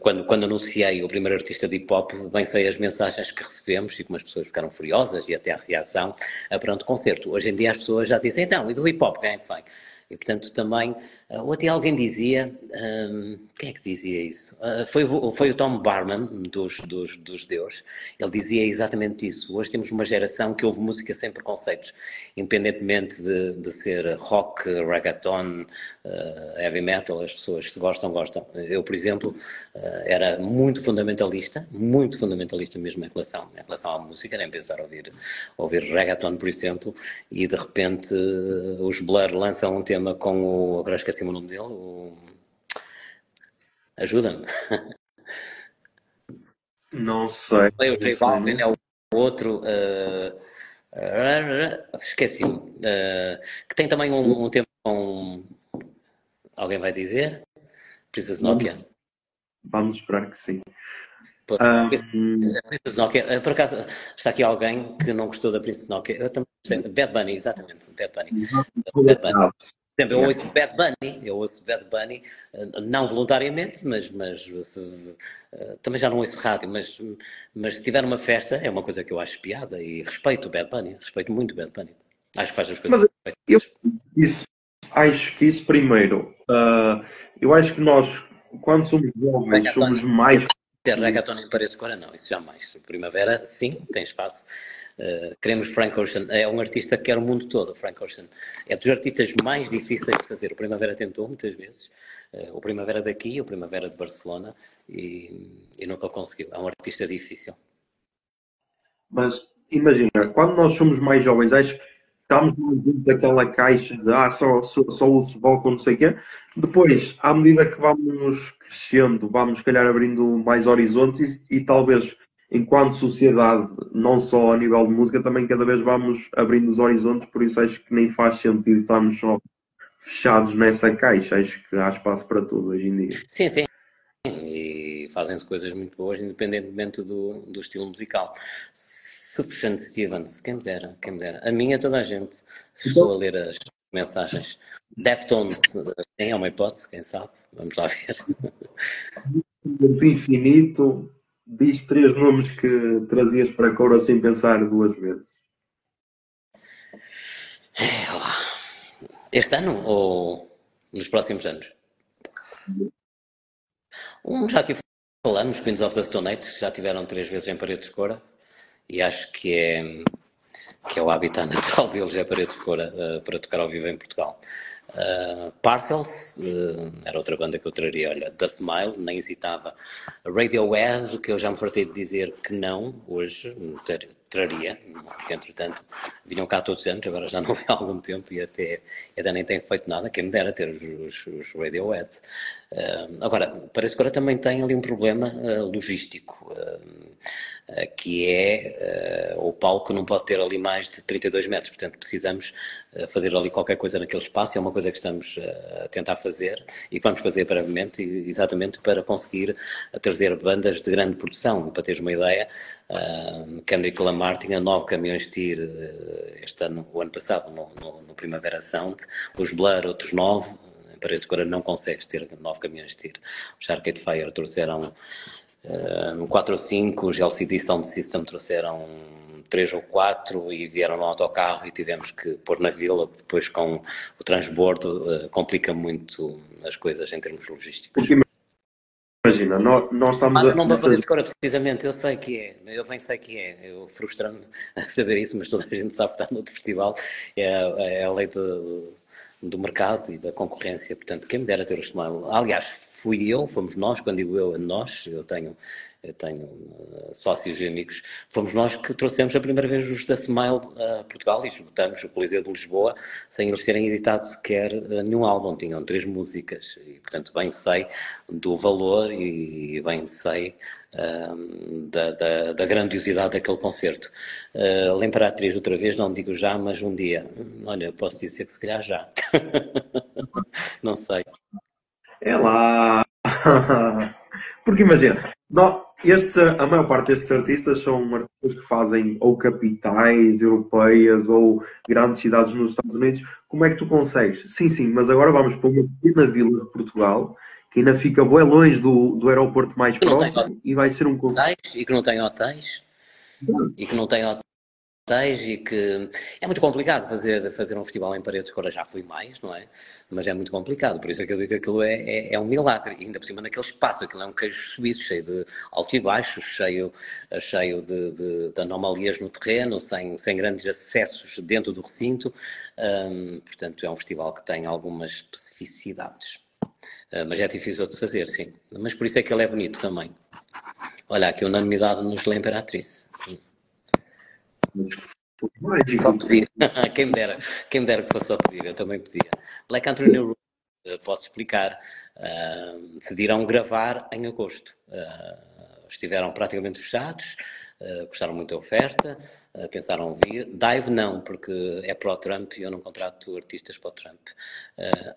quando, quando anunciei o primeiro artista de hip hop, bem sei as mensagens que recebemos e como as pessoas ficaram furiosas e até a reação a pronto concerto. Hoje em dia as pessoas já dizem, então, e do hip hop, quem é que vem? E, portanto, também, uh, ou até alguém dizia, um, quem é que dizia isso? Uh, foi, foi o Tom Barman, dos, dos, dos Deus, ele dizia exatamente isso. Hoje temos uma geração que ouve música sem preconceitos, independentemente de, de ser rock, reggaeton, uh, heavy metal, as pessoas se gostam, gostam. Eu, por exemplo, era muito fundamentalista, muito fundamentalista mesmo em relação, em relação à música, nem pensar ouvir, ouvir reggaeton, por exemplo, e de repente os Blur lançam um tema tema com o. Agora esqueci o nome dele. O... Ajuda-me. Não sei. O J Balvin, é o outro. Uh, uh, Esqueci-me. Uh, que tem também um, um tema com. Alguém vai dizer? Princess Nokia? Vamos esperar que sim. Um... Princess Nokia, por acaso está aqui alguém que não gostou da Princess Nokia. Eu também gostei. Bad Bunny, exatamente. Bad Bunny. Bad Bunny exemplo, eu ouço Bad Bunny, eu ouço Bad Bunny, eh, não voluntariamente, mas, mas se, uh, também já não ouço rádio, mas, mas se tiver uma festa, é uma coisa que eu acho piada e respeito o Bad Bunny, respeito muito o Bad Bunny. Acho que faz as coisas. Mas eu, isso, acho que isso primeiro, uh, eu acho que nós, quando somos jovens, somos mais. Ter reggaeton em parede de cora, não, isso jamais. Primavera, sim, tem espaço. Uh, queremos Frank Ocean, é um artista que quer o mundo todo, Frank Ocean. É dos artistas mais difíceis de fazer. O Primavera tentou muitas vezes, uh, o Primavera daqui, o Primavera de Barcelona, e, e nunca conseguiu. É um artista difícil. Mas imagina, quando nós somos mais jovens, acho que estamos mais dentro daquela caixa de ah, só, só, só o futebol com não sei o quê. Depois, à medida que vamos crescendo, vamos, se calhar, abrindo mais horizontes e, e talvez, enquanto sociedade, não só a nível de música, também cada vez vamos abrindo os horizontes, por isso acho que nem faz sentido estarmos só fechados nessa caixa. Acho que há espaço para tudo hoje em dia. Sim, sim. E fazem-se coisas muito boas, independentemente do, do estilo musical. Sufjan Stevens, quem me dera, quem me dera. A minha, toda a gente. Estou a ler as mensagens. Deftones, sim, é uma hipótese, quem sabe? Vamos lá ver. Do infinito, diz três nomes que trazias para a Cora sem pensar duas vezes. É. Este ano ou nos próximos anos? Um já aqui falamos, Queens of the Stone Age, que já tiveram três vezes em Paredes de Cora, e acho que é, que é o habitat natural deles, é de Cora, eh, para tocar ao vivo em Portugal. Uh, Parcels, uh, era outra banda que eu traria, olha, The Smile, nem hesitava. Radiohead, que eu já me fartei de dizer que não, hoje, ter- traria, porque entretanto vinham cá todos os anos, agora já não vem há algum tempo e até, até nem tenho feito nada, quem me dera ter os, os Radiohead. Uh, agora, parece que agora também tem ali um problema logístico, que é o palco não pode ter ali mais de 32 metros, portanto precisamos fazer ali qualquer coisa naquele espaço, é uma coisa que estamos uh, a tentar fazer e que vamos fazer brevemente, exatamente para conseguir uh, trazer bandas de grande produção. Para teres uma ideia, uh, Kendrick Lamar tinha nove caminhões de tir este ano, o ano passado, no, no, no Primavera Sound, os Blur outros nove, de Cora não consegues ter nove caminhões de tiro. Os Arcade Fire trouxeram uh, 4 ou 5, os LCD Sound System trouxeram 3 ou 4 e vieram no autocarro e tivemos que pôr na vila, que depois com o transbordo uh, complica muito as coisas em termos logísticos. Imagina, nós, nós estamos Ah, a. não Paredes de Cora precisamente, eu sei que é, eu bem sei que é, eu frustra-me a saber isso, mas toda a gente sabe que está noutro festival, é, é a lei de- do mercado e da concorrência, portanto, quem me dera ter o Smile. Aliás, fui eu, fomos nós, quando digo eu, nós, eu tenho, eu tenho eh, sócios e amigos, fomos nós que trouxemos a primeira vez os da Smile a Portugal e esgotamos o Coliseu de Lisboa sem eles terem editado sequer eh, nenhum álbum, tinham três músicas e, portanto, bem sei do valor e bem sei ahm, da, da, da grandiosidade daquele concerto. Uh, L'Imperatriz, outra vez, não digo já, mas um dia. Hum, Olha, posso dizer que se calhar já. não sei. É lá! Porque imagina, nó- estes, a maior parte destes artistas são artistas que fazem ou capitais europeias ou grandes cidades nos Estados Unidos. Como é que tu consegues? Sim, sim, mas agora vamos para uma pequena vila de Portugal que ainda fica bem longe do, do aeroporto mais não próximo e vai ser um concerto. E que não tem hotéis e que não tem hotéis e que é muito complicado fazer, fazer um festival em Paredes de Cora, já fui mais, não é? Mas é muito complicado, por isso é que eu digo que aquilo é, é, é um milagre, e ainda por cima naquele espaço, aquilo é um queijo suíço, cheio de alto e cheio, cheio de, de- de anomalias no terreno, sem, sem grandes acessos dentro do recinto, Hum, portanto é um festival que tem algumas especificidades. Uh, mas é difícil de fazer, sim. Mas por isso é que ele é bonito também. Olha, aqui unanimidade nos La Imperatriz. Só pedir. quem, me dera, quem me dera que fosse só pedir, eu também pedia. Black Country New Road, uh, posso explicar. Uh, decidiram gravar em agosto. Uh, estiveram praticamente fechados, uh, gostaram muito da oferta, uh, pensaram vir. Dive não, porque é para o Trump e eu não contrato artistas para o Trump.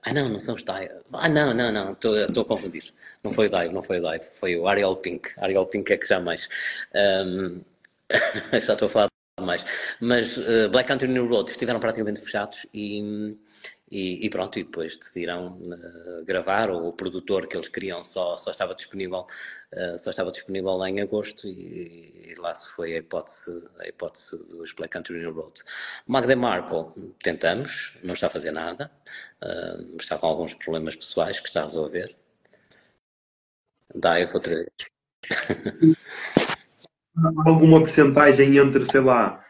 Ah, não, não são os Dive. Ah, não, não, não, estou a confundir. Não foi o Dive, não foi o Dive, foi o Ariel Pink. Ariel Pink é que já mais. Um, já estou a falar mais. Mas uh, Black Country New Road estiveram praticamente fechados e, e, e pronto, e depois decidiram uh, gravar. O produtor que eles queriam só, só estava disponível uh, só estava disponível lá em agosto e, e lá se foi a hipótese, a hipótese dos Black Country New Road. Magda Marco, tentamos, não está a fazer nada, está com alguns problemas pessoais que está a resolver. Dive outra vez. Alguma percentagem entre, sei lá,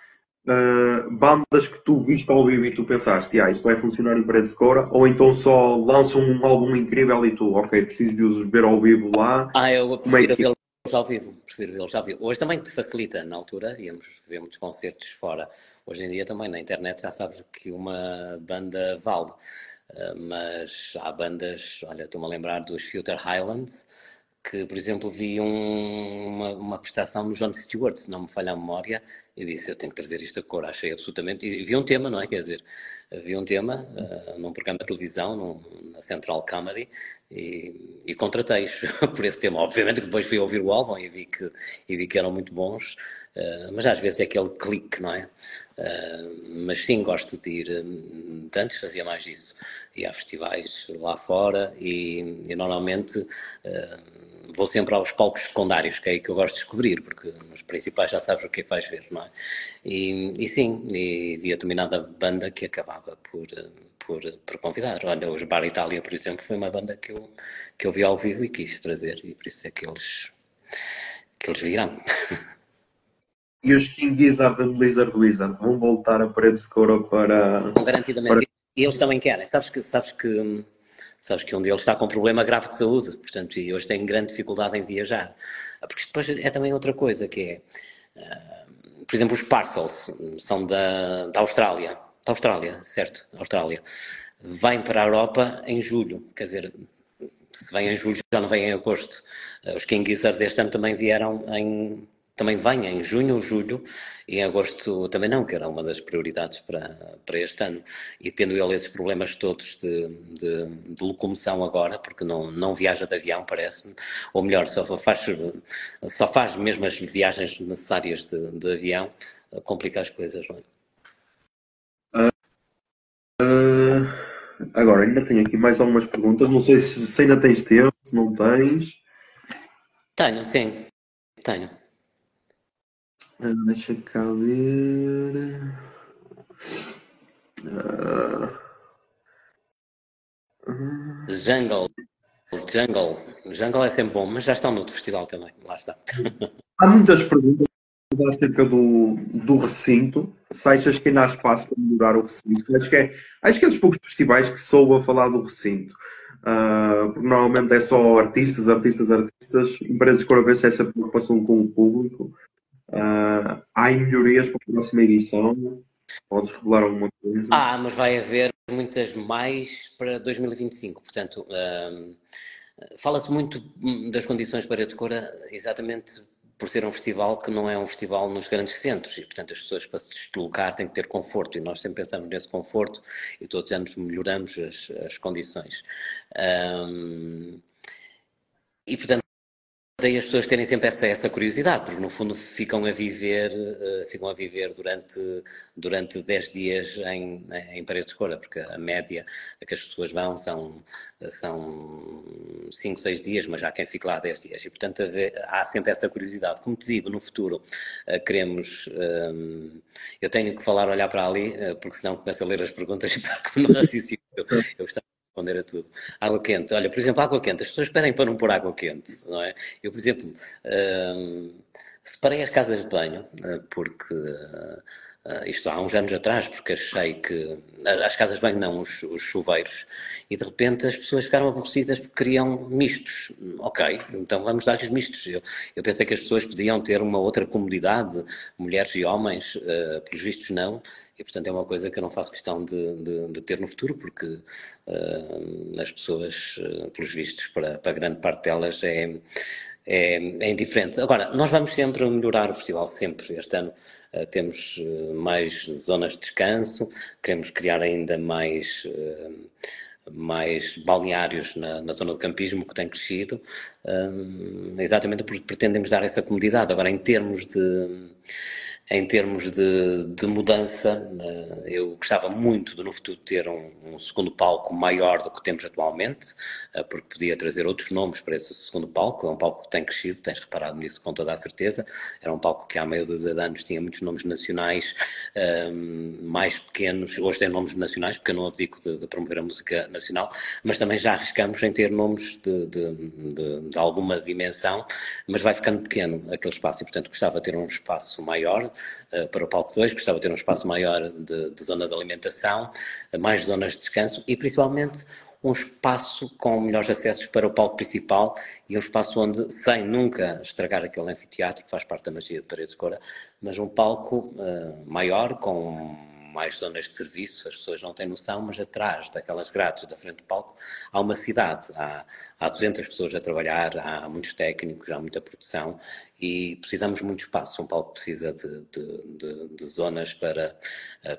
uh, bandas que tu viste ao vivo e tu pensaste, ah, isto vai funcionar em paredes de cora, ou então só lançam um álbum incrível e tu, ok, preciso de os ver ao vivo lá. Ah, eu é prefiro que- vê-los ao vivo, prefiro vê-los ao vivo. Hoje também te facilita, na altura íamos ver muitos concertos fora. Hoje em dia também na internet já sabes que uma banda vale. Uh, mas há bandas, olha, estou-me a lembrar dos Future Highlands, que, por exemplo, vi um, uma, uma prestação no John Stewart, se não me falha a memória, e disse, eu tenho que trazer isto a cor, achei absolutamente, e vi um tema, não é, quer dizer, vi um tema uh, num programa de televisão, num, na Central Comedy, e, e contratei-os por esse tema, obviamente que depois fui ouvir o álbum e vi que, e vi que eram muito bons, uh, mas às vezes é aquele clique, não é? Uh, mas sim, gosto de ir, de antes fazia mais isso, ia a festivais lá fora, e, e normalmente vou sempre aos palcos secundários, que é aí que eu gosto de descobrir, porque nos principais já sabes o que é que vais ver, não é? E, e sim, e vi a determinada banda que acabava por, por, por convidar. Olha, os Bar Itália, por exemplo, foi uma banda que eu, que eu vi ao vivo e quis trazer, e por isso é que eles, que eles virão. E os King Gizzard and Blizzard Wizard vão voltar a Paredes de Couro para. Garantidamente. Para... E eles também querem. Sabes que, sabes que Sabes que um deles está com um problema grave de saúde, portanto, e hoje tem grande dificuldade em viajar. Porque depois é também outra coisa, que é, uh, por exemplo, os Parcels são da, da Austrália, da Austrália, certo? Austrália. Vêm para a Europa em julho, quer dizer, se vêm em julho já não vêm em agosto. Uh, os King Gizzard deste ano também vieram em também venha em junho ou julho, e em agosto também não, que era uma das prioridades para, para este ano. E tendo ele esses problemas todos de, de, de locomoção agora, porque não, não viaja de avião, parece-me, ou melhor, só faz, só faz mesmo as viagens necessárias de, de avião, complica as coisas, não é? Uh, agora, ainda tenho aqui mais algumas perguntas. Não sei se, se ainda tens tempo, se não tens. Tenho, sim. Tenho. Ah, deixa cá ver. Uh... Jungle. Jungle. Jungle é sempre bom, mas já estão no outro festival também. Lá está. Há muitas perguntas acerca do, do recinto. Se achas que ainda há espaço para melhorar o recinto? Acho que é, acho que é dos poucos festivais que soube a falar do recinto. Uh, porque normalmente é só artistas, artistas, artistas. Empresas a ver se essa preocupação com o público. Uh, há melhorias para a próxima edição? Podes revelar alguma coisa? Ah, mas vai haver muitas mais para 2025. Portanto, uh, fala-se muito das condições para a Decora exatamente por ser um festival que não é um festival nos grandes centros e, portanto, as pessoas para se deslocar têm que ter conforto e nós sempre pensamos nesse conforto e todos os anos melhoramos as, as condições. Um, e, portanto, Daí as pessoas terem sempre essa, essa curiosidade, porque no fundo ficam a viver, uh, ficam a viver durante, durante 10 dias em, em Paredes de Cora, porque a média a que as pessoas vão são, são 5, 6 dias, mas há quem fique lá 10 dias. E, portanto, há sempre essa curiosidade. Como te digo, no futuro uh, queremos. Eh, eu tenho que falar, olhar para ali, uh, porque senão começo a ler as perguntas e perco no raciocínio. Eu, eu responder a tudo. Água quente. Olha, por exemplo, água quente. As pessoas pedem para não pôr água quente, não é? Eu, por exemplo, hum, separei as casas de banho, eh, porque Uh, isto há uns anos atrás, porque achei que as casas banho não, os, os, chuveiros, e de repente as pessoas ficaram aborrecidas porque queriam mistos. Ok, então vamos dar-lhes mistos. Eu, eu, pensei que as pessoas podiam ter uma outra comodidade, mulheres e homens, uh, pelos vistos não, e portanto é uma coisa que eu não faço questão de, de, de ter no futuro, porque uh, as pessoas, pelos vistos, para, para grande parte delas, é é, é, indiferente. Agora, nós vamos sempre melhorar o festival, sempre. Este ano uh, temos uh, mais zonas de descanso, queremos criar ainda mais, uh, mais balneários na, na, zona do campismo, que tem crescido, exatamente porque pretendemos dar essa comodidade. Agora, em termos de em termos de, de, mudança, eh, eu gostava muito de no futuro ter um, um, segundo palco maior do que temos atualmente, eh, porque podia trazer outros nomes para esse segundo palco. É um palco que tem crescido, tens reparado nisso com toda a certeza. Era um palco que há meio dos anos tinha muitos nomes nacionais um, mais pequenos. Hoje tem nomes nacionais, porque eu não abdico de, de, promover a música nacional, mas também já arriscamos em ter nomes de, de alguma dimensão, mas vai ficando pequeno aquele espaço e, portanto, gostava de ter um espaço maior para o palco 2, gostava de ter um espaço maior de, de zona de alimentação, mais zonas de descanso e principalmente um espaço com melhores acessos para o palco principal e um espaço onde, sem nunca estragar aquele anfiteatro, que faz parte da magia de Paredes de Cora, mas um palco uh, maior, com mais zonas de serviço, as pessoas não têm noção, mas atrás daquelas grades da frente do palco há uma cidade, há, há 200 pessoas a trabalhar, há muitos técnicos, há muita produção e precisamos muito espaço. Um palco precisa de, de, de, de zonas para,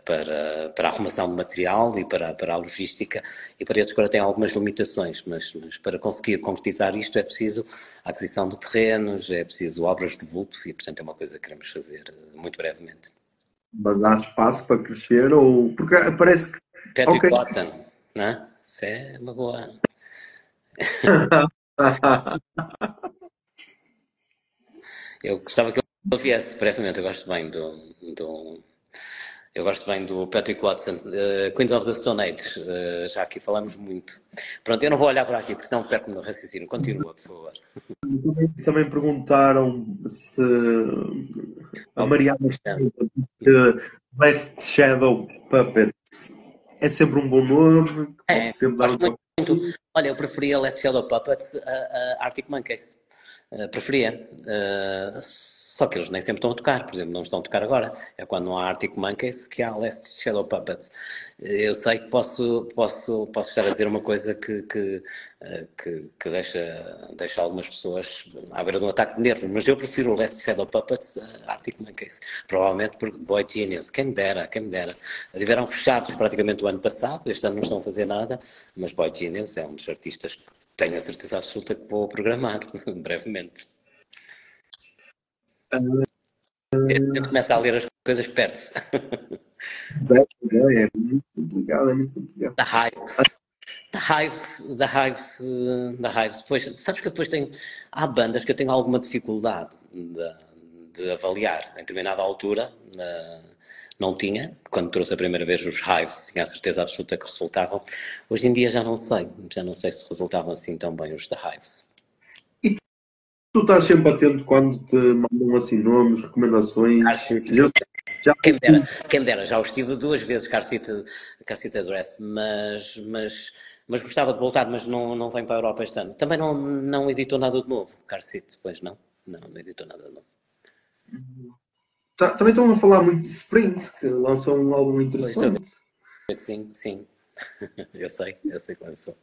para, para a arrumação de material e para, para a logística e para isso agora tem algumas limitações, mas, mas para conseguir concretizar isto é preciso aquisição de terrenos, é preciso obras de vulto e portanto é uma coisa que queremos fazer muito brevemente. Mas há espaço para crescer ou. Porque parece que. Patrick okay. Watson, né? Isso é uma boa. eu gostava que ele viesse brevemente, eu gosto bem do, do, eu gosto bem do Patrick Watson, uh, Queens of the Stone Age, uh, já aqui falamos muito. Pronto, eu não vou olhar para aqui, porque senão perco-me no raciocínio. Continua, por favor. Também, também perguntaram se a Mariana de Last Shadow Puppets é sempre um bom nome. É, sempre dar um... muito. Olha, eu preferia Last Shadow Puppets a, a Arctic Monkeys. Uh, preferia. Uh, só que eles nem sempre estão a tocar, por exemplo, não estão a tocar agora. É quando não há Arctic Monkeys que há Last Shadow Puppets. Eu sei que posso, posso, posso estar a dizer uma coisa que, que, eh, que, que deixa, deixa algumas pessoas à beira de um ataque de nervos, mas eu prefiro o Last Shadow Puppets a Arctic Monkeys. Provavelmente por Boy Genius. Quem me dera, quem me dera. Tiveram fechados praticamente o ano passado, este ano não estão a fazer nada, mas Boy Genius é um dos artistas que tenho a certeza absoluta que vou programar brevemente. A gente começa a ler as coisas, perde-se. É, é muito complicado, é muito complicado. Da raiva. Da raiva, da raiva, da raiva. Depois, sabes que depois tem, há bandas que eu tenho alguma dificuldade de, de avaliar. Em determinada altura, não tinha. Quando trouxe a primeira vez os Hives, tinha a certeza absoluta que resultavam. Hoje em dia já não sei. Já não sei se resultavam assim tão bem os da Hives tu estás sempre atento quando te mandam assim nomes, recomendações. Eu, já... quem, me dera, quem me dera, já o estive duas vezes, Car City, Car City Address, mas, mas, mas gostava de voltar, mas não, não vem para a Europa este ano. Também não, não editou nada de novo, Car City, pois não? Não, não editou nada de novo. Tá, também estão a falar muito de Sprint, que lançou um álbum interessante. Sim, sim. Eu sei, eu sei que lançou.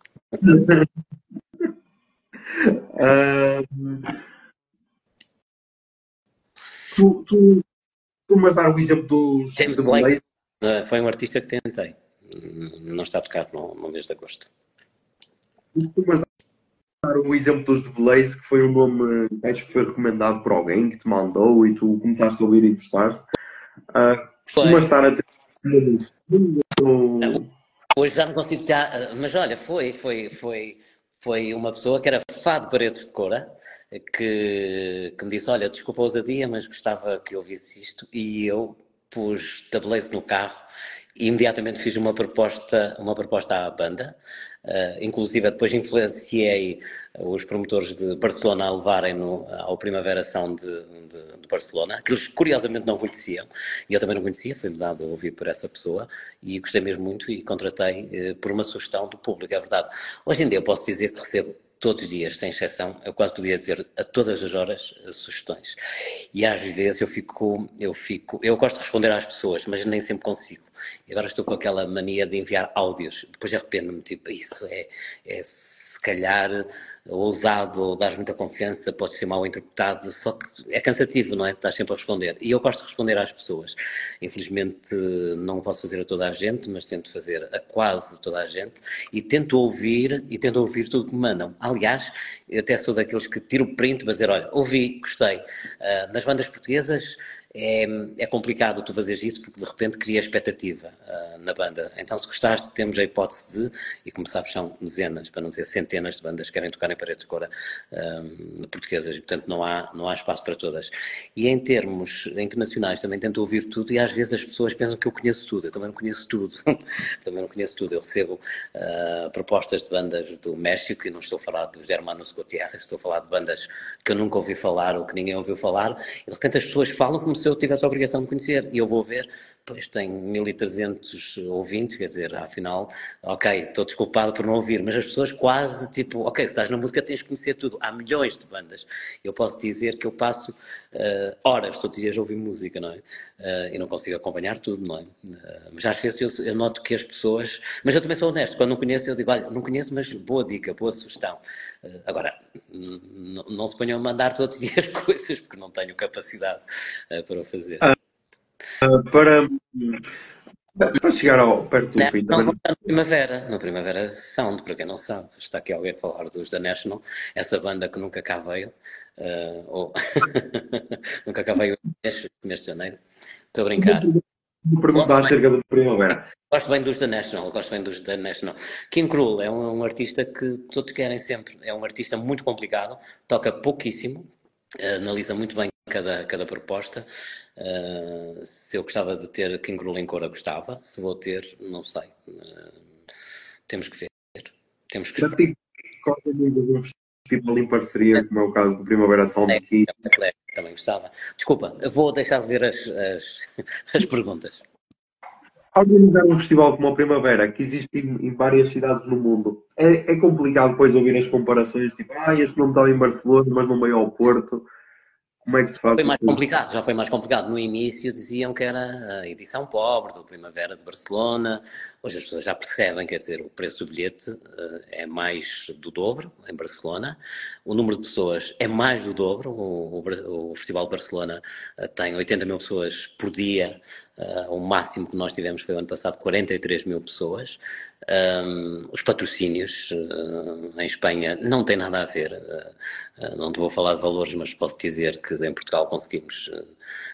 Uh, tu, tu, tu mas dar o exemplo do James Blake. Uh, foi um artista que tentei. Não está a tocar no, no mês de agosto. Tu mas dar o exemplo dos The Blaze, que foi um nome acho que foi recomendado por alguém que te mandou e tu começaste a ouvir e gostaste. Uh, costumas estar a ter ou... Hoje já não consigo estar, mas olha, foi, foi, foi, foi uma pessoa que era fã de Paredes de Cora, que, que me disse, olha, desculpa a ousadia, mas gostava que ouvisse isto, e eu pus Blaze no carro e imediatamente fiz uma proposta, uma proposta à banda, uh, inclusive depois influenciei os promotores de Barcelona a levarem-no ao Primavera Sound de, de, de, Barcelona, que eles curiosamente não conheciam, e eu também não conhecia, foi-me dado a ouvir por essa pessoa, e gostei mesmo muito e contratei uh, por uma sugestão do público, é verdade. Hoje em dia eu posso dizer que recebo todos os dias, sem exceção, eu quase podia dizer a todas as horas sugestões. E às vezes eu fico, eu fico, eu gosto de responder às pessoas, mas nem sempre consigo. E agora estou com aquela mania de enviar áudios. Depois arrependo-me, tipo, isso é, é se calhar ousado ou dás muita confiança, pode ser mal interpretado, só que é cansativo, não é? Estás sempre a responder. E eu gosto de responder às pessoas. Infelizmente não posso fazer a toda a gente, mas tento fazer a quase toda a gente e tento ouvir e tento ouvir tudo que me mandam. Aliás, eu até sou daqueles que tiro o print para dizer, olha, ouvi, gostei. Uh, nas bandas portuguesas é, é complicado tu fazeres isso porque de repente cria expectativa uh, na banda. Então, se gostaste, temos a hipótese de, e como sabes, são dezenas, para não dizer centenas de bandas que querem tocar em paredes de cora uh, portuguesas, e, portanto não há, não há espaço para todas. E em termos internacionais, também tento ouvir tudo e às vezes as pessoas pensam que eu conheço tudo, eu também não conheço tudo, também não conheço tudo. Eu recebo uh, propostas de bandas do México, e não estou a falar dos Hermanos Gutierrez, estou a falar de bandas que eu nunca ouvi falar ou que ninguém ouviu falar, e de repente as pessoas falam como se se eu tivesse a obrigação de conhecer. E eu vou ver, pois tem 1300 ouvintes, quer dizer, afinal, ok, estou desculpado por não ouvir, mas as pessoas quase tipo, ok, se estás na música tens de conhecer tudo. Há milhões de bandas. Eu posso dizer que eu passo uh, horas todos os dias a ouvir música, não é? Uh, e não consigo acompanhar tudo, não é? Uh, mas às vezes eu, eu, noto que as pessoas. Mas eu também sou honesto, quando não conheço, eu digo, olha, não conheço, mas boa dica, boa sugestão. agora, não se ponham a mandar todos os dias coisas, porque não tenho capacidade para o fazer. Ah para, para chegar ao, perto do não, fim. Não, também... no Primavera, no Primavera Sound, para quem não sabe. Está aqui alguém a falar dos The National, essa banda que nunca cá veio, uh, ou nunca cá veio este mês de janeiro. Estou a brincar. Vou perguntar acerca do Primavera. Gosto bem dos The National, gosto bem dos The National. Kim Krul é um, um artista que todos querem sempre. É um artista muito complicado, toca pouquíssimo, analisa muito bem cada, cada proposta. Uh, se eu gostava de ter Krul em cora, gostava. Se vou ter, não sei. Uh, temos que ver. Temos que tive organizas um festival em parceria, como é o caso do Primavera Sound é, aqui. Também gostava. Desculpa, vou deixar de ver as, as, as perguntas. Organizar um festival como a Primavera, que existe em, em várias cidades no mundo, é, é, complicado depois ouvir as comparações, tipo, ah, este não está em Barcelona, mas não veio ao Porto. Como é que se faz? Foi mais complicado, já foi mais complicado. No início diziam que era a edição pobre do Primavera de Barcelona. Hoje as pessoas já percebem, quer dizer, o preço do bilhete uh, é mais do dobro em Barcelona. O número de pessoas é mais do dobro. O, o, o Festival de Barcelona uh, tem 80 mil pessoas por dia. Uh, o máximo que nós tivemos foi o ano passado 43 mil pessoas. Um, os patrocínios uh, em Espanha não têm nada a ver. Uh, não te vou falar de valores, mas posso dizer que em Portugal conseguimos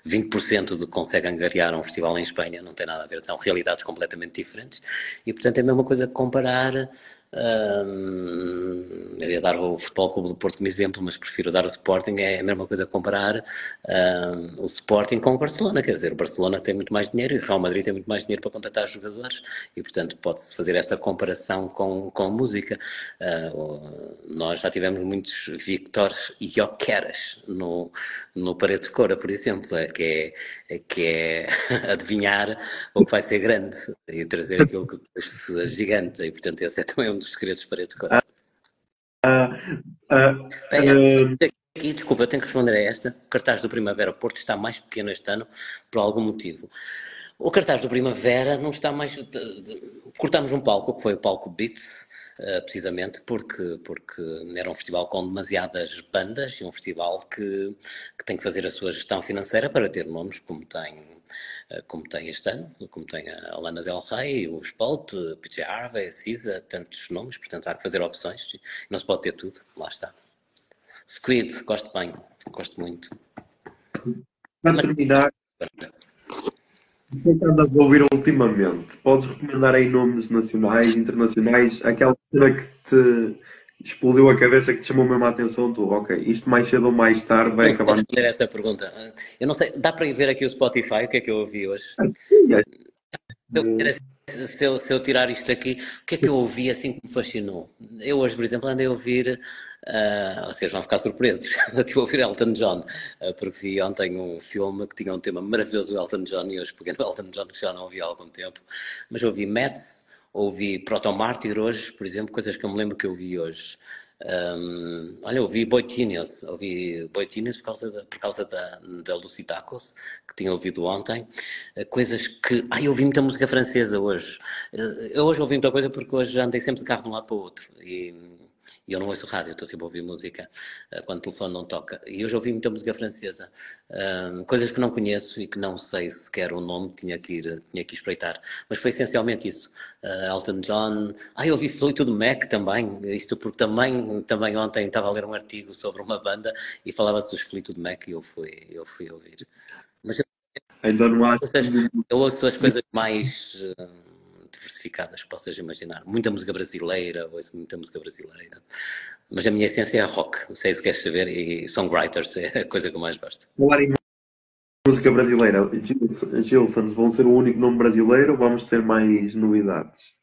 20% do que consegue angariar um festival em Espanha. Não tem nada a ver. São realidades completamente diferentes. E, portanto, é a mesma coisa comparar um, eu ia dar o Futebol Clube do Porto como exemplo, mas prefiro dar o Sporting. É a mesma coisa comparar um, o Sporting com o Barcelona. Quer dizer, o Barcelona tem muito mais dinheiro e o Real Madrid tem muito mais dinheiro para contratar jogadores e, portanto, pode-se fazer essa comparação com, com música. Uh, nós já tivemos muitos Victors e Jokeras no, no Paredes de Cora, por exemplo, é, que, é, que é adivinhar o que vai ser grande e trazer aquilo que se gigante. E, portanto, esse é também um dos segredos para este código. Ah, ah, Bem, ah, aqui, desculpa, eu tenho que responder a esta. O cartaz do Primavera Porto está mais pequeno este ano por algum motivo. O cartaz do Primavera não está mais. Cortamos um palco, que foi o palco Beats, precisamente porque, porque era um festival com demasiadas bandas e um festival que, que tem que fazer a sua gestão financeira para ter nomes como tem eh, como tem este ano, como tem a Lana Del Rey, os Pulp, PJ Harvey, Cisa, tantos nomes, portanto há que fazer opções, não se pode ter tudo, lá está. Squid, gosto bem, gosto muito. Para terminar, o que é que andas a ouvir ultimamente? Podes recomendar aí nomes nacionais, internacionais, aquela cena que te explodiu a cabeça que te chamou mesmo a atenção, tu, ok, isto mais cedo ou mais tarde vai não acabar. Não responder essa pergunta. Eu não sei, dá para ir ver aqui o Spotify, o que é que eu ouvi hoje? Ah, sim, é. se, eu, se eu tirar isto aqui, o que é que eu ouvi assim que me fascinou? Eu hoje, por exemplo, andei a ouvir, uh, vocês vão ficar surpresos, a ouvir Elton John, uh, porque vi ontem um filme que tinha um tema maravilhoso, o Elton John, e hoje peguei no Elton John, que já não ouvi há algum tempo, mas ouvi Mets, ouvi Protomártir hoje, por exemplo, coisas que eu me lembro que eu vi hoje. Um, olha, ouvi Boitinius, ouvi Boitinius por causa da, por causa da, da Lucy que tinha ouvido ontem, coisas que. Ai, eu ouvi muita música francesa hoje. Eu hoje ouvi muita coisa porque hoje andei sempre de carro de um lado para o outro. E e eu não ouço rádio, estou sempre a ouvir música uh, quando o telefone não toca. E hoje ouvi muita música francesa, uh, coisas que não conheço e que não sei sequer o nome, tinha que ir, tinha que espreitar. Mas foi essencialmente isso. Uh, Elton John. Ah, eu ouvi Fluido Mac também, isto porque também, também ontem estava a ler um artigo sobre uma banda e falava-se dos Fluido Mac e eu fui, eu fui ouvir. Mas eu, Ainda não há. Eu ouço as coisas mais. Uh, diversificadas que possas imaginar. Muita música brasileira, ouço muita música brasileira. Mas a minha essência é rock, não sei se queres saber, e songwriters é a coisa que eu mais gosto. Falar em música brasileira, Gilsons vão ser o único nome brasileiro ou vamos ter mais novidades?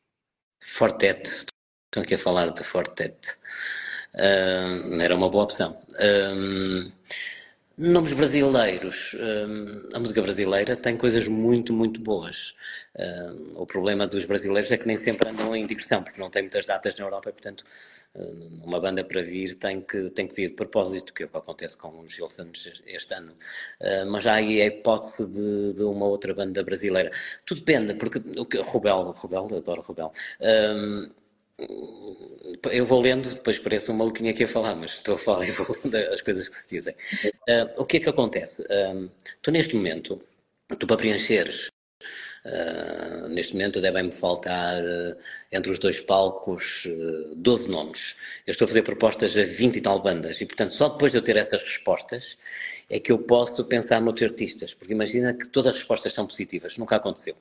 Fortet, estão aqui a falar de Fortet. Uh, era uma boa opção. Uh, Nomes brasileiros. hum, a música brasileira tem coisas muito, muito boas. Hum, o problema dos brasileiros é que nem sempre andam em digressão, porque não tem muitas datas na Europa portanto, hum, uma banda para vir tem que, tem que vir de propósito, que é o que acontece com os Gil Santos este ano. Mas há aí a hipótese de, de uma outra banda brasileira. Tudo depende, porque o que Rubel, Rubel, adoro Rubel. Eu vou lendo, depois pareço um maluquinho aqui a falar, mas estou a falar e vou lendo as coisas que se dizem. Ah, o que é que acontece? Ah, tu neste momento, tu para preencheres, ah, neste momento devem-me faltar entre os dois palcos ah, 12 nomes. Eu estou a fazer propostas a 20 e tal bandas e, portanto, só depois de eu ter essas respostas é que eu posso pensar noutros artistas, porque imagina que todas as respostas são positivas, nunca aconteceu,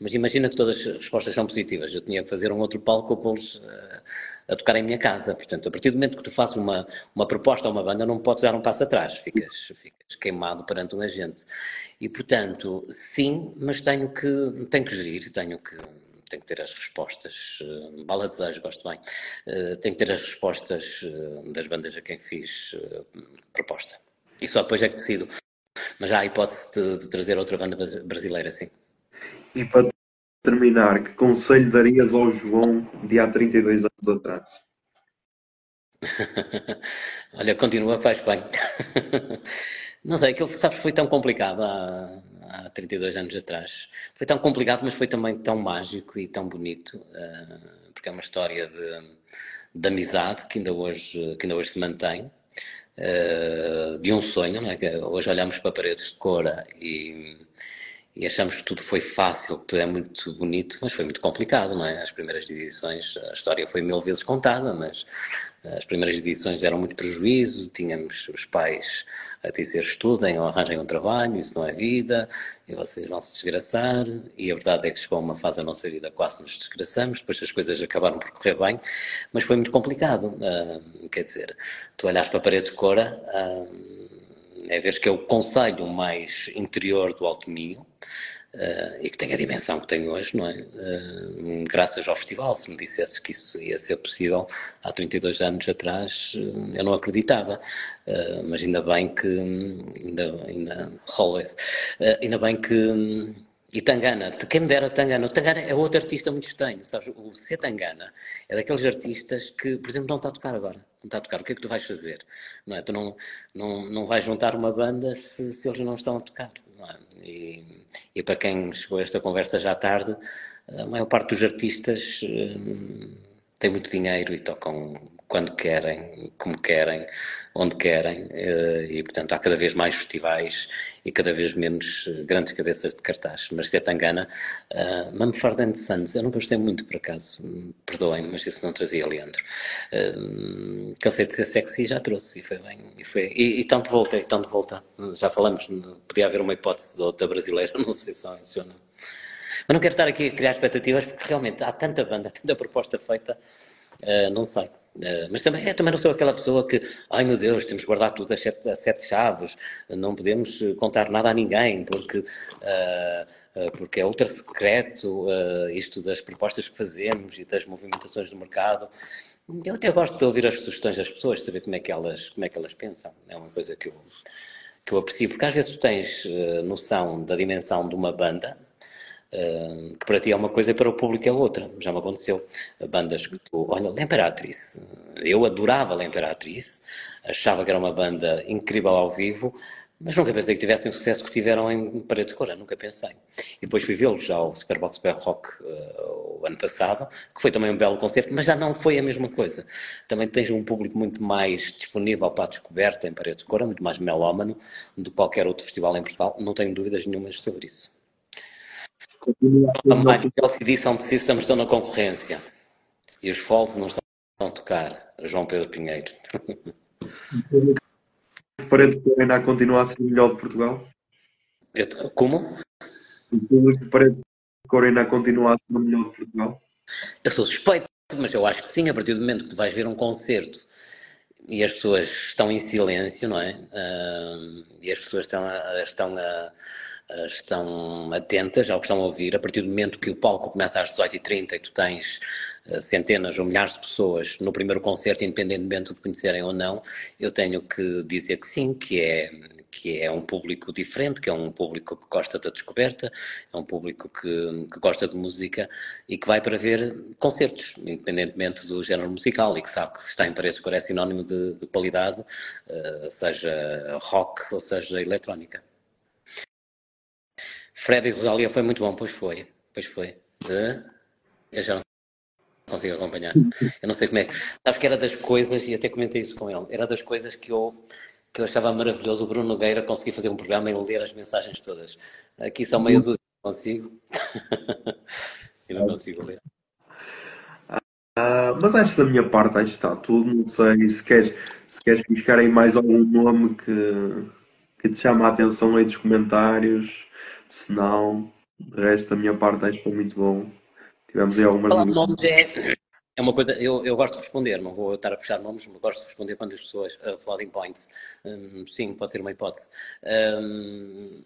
mas imagina que todas as respostas são positivas, eu tinha que fazer um outro palco para eles uh, a tocar em minha casa, portanto, a partir do momento que tu fazes uma, uma proposta a uma banda, não podes dar um passo atrás, ficas, ficas queimado perante um agente, e portanto, sim, mas tenho que, tenho que gerir, tenho que tenho que ter as respostas, uh, bala de desejo, gosto bem, uh, tenho que ter as respostas das bandas a quem fiz proposta. E só depois é que decido. Mas já há a hipótese de, de trazer outra banda bras- brasileira, sim. E para terminar, que conselho darias ao João de há 32 anos atrás? Olha, continua, faz bem. Não sei, aquilo, sabes, foi tão complicado há, há 32 anos atrás. Foi tão complicado, mas foi também tão mágico e tão bonito, eh, porque é uma história de, de amizade que ainda hoje, que ainda hoje se mantém, de um sonho, não é? Que hoje olhamos para paredes de cora e, e achamos que tudo foi fácil, que tudo é muito bonito, mas foi muito complicado, não é? As primeiras edições, a história foi mil vezes contada, mas as primeiras edições eram muito prejuízo, tínhamos os pais a dizer estudem ou arranjem um trabalho, isso não é vida, e vocês vão se desgraçar, e a verdade é que chegou uma fase da nossa vida quase nos desgraçamos, depois as coisas acabaram por correr bem, mas foi muito complicado, ah, quer dizer, tu olhas para a parede de cora, ah, é ver que é o conselho mais interior do Alto Minho eh, e que tem a dimensão que tem hoje, não é? Eh, graças ao festival, se me dissesses que isso ia ser possível há 32 anos atrás, eh, eu não acreditava. Eh, mas ainda bem que, ainda, ainda, always, ainda bem que, e Tangana, quem me dera Tangana, o Tangana é outro artista muito estranho, sabes? O C. Tangana é daqueles artistas que, por exemplo, não está a tocar agora, não está a tocar, o que é que tu vais fazer? Não é? Tu não, não, não vais juntar uma banda se, se eles não estão a tocar, é? E, e para quem chegou a esta conversa já tarde, a maior parte dos artistas hum, tem muito dinheiro e tocam quando querem, como querem, onde querem, eh, e portanto há cada vez mais festivais e cada vez menos eh, grandes cabeças de cartaz. Mas se é Tangana, uh, Mumford and eu não gostei muito por acaso, perdoem-me, mas isso não trazia Leandro. Uh, cansei de ser sexy e já trouxe, e foi bem, e, foi, e, e tanto volta, e tanto volta. Já falamos, podia haver uma hipótese de outra brasileira, não sei se funciona. Mas não quero estar aqui a criar expectativas, porque realmente há tanta banda, tanta proposta feita, uh, não sei. Uh, mas também, eu também não sou aquela pessoa que, ai meu Deus, temos que guardar tudo a sete, a sete chaves, não podemos contar nada a ninguém, porque, uh, uh, porque é ultra secreto isto das propostas que fazemos e das movimentações do mercado. Eu até gosto de ouvir as sugestões das pessoas, saber como é que elas, como é que elas pensam. É uma coisa que eu, que eu aprecio, porque às vezes tens noção da dimensão de uma banda, Uh, que para ti é uma coisa e para o público é outra. Já me aconteceu. Bandas que tu. Olha, L'Imperatriz. Eu adorava L'Imperatriz, achava que era uma banda incrível ao vivo, mas nunca pensei que tivessem o sucesso que tiveram em Parede de Cora, nunca pensei. E depois fui vê-los ao Superbox Bear Rock uh, o ano passado, que foi também um belo concerto, mas já não foi a mesma coisa. Também tens um público muito mais disponível para a descoberta em Parede de Cora, muito mais melómano do que qualquer outro festival em Portugal, não tenho dúvidas nenhumas sobre isso. A mais LCD Sound System estão na concorrência. E os Falls não estão a tocar. João Pedro Pinheiro. Se parece que ainda continua a ser o melhor de Portugal? Eu, como? O público de parede de cor ainda continua a ser o melhor de Portugal? Eu sou suspeito, mas eu acho que sim, a partir do momento que tu vais ver um concerto e as pessoas estão em silêncio, não é? Uh, e as pessoas estão a, estão a, estão atentas ao que estão a ouvir. A partir do momento que o palco começa às 18h30 e tu tens uh, centenas ou milhares de pessoas no primeiro concerto, independentemente de conhecerem ou não, eu tenho que dizer que sim, que é que é um público diferente, que é um público que gosta da descoberta, é um público que, que, gosta de música e que vai para ver concertos, independentemente do género musical, e que sabe que está em Paredes Cor é sinónimo de, de qualidade, uh, seja rock ou seja eletrónica. Fred e Rosalia foi muito bom, pois foi, pois foi. Eu já não consigo acompanhar. Eu não sei como é. Sabes que era das coisas, e até comentei isso com ele, era das coisas que eu que eu achava maravilhoso o Bruno Nogueira conseguir fazer um programa e ler as mensagens todas. Aqui são meia dúzia, não consigo. e não consigo ler. Uh, mas acho da minha parte, acho que está tudo. Não sei se queres, se queres buscar aí mais algum nome que, que te chama a atenção aí dos comentários. Se não, de resto, da minha parte, acho que foi muito bom. Tivemos aí algumas. Falar de nomes é, é uma coisa, eu, eu gosto de responder, não vou estar a puxar nomes, mas gosto de responder quando as pessoas, uh, floating points, um, sim, pode ser uma hipótese. Um,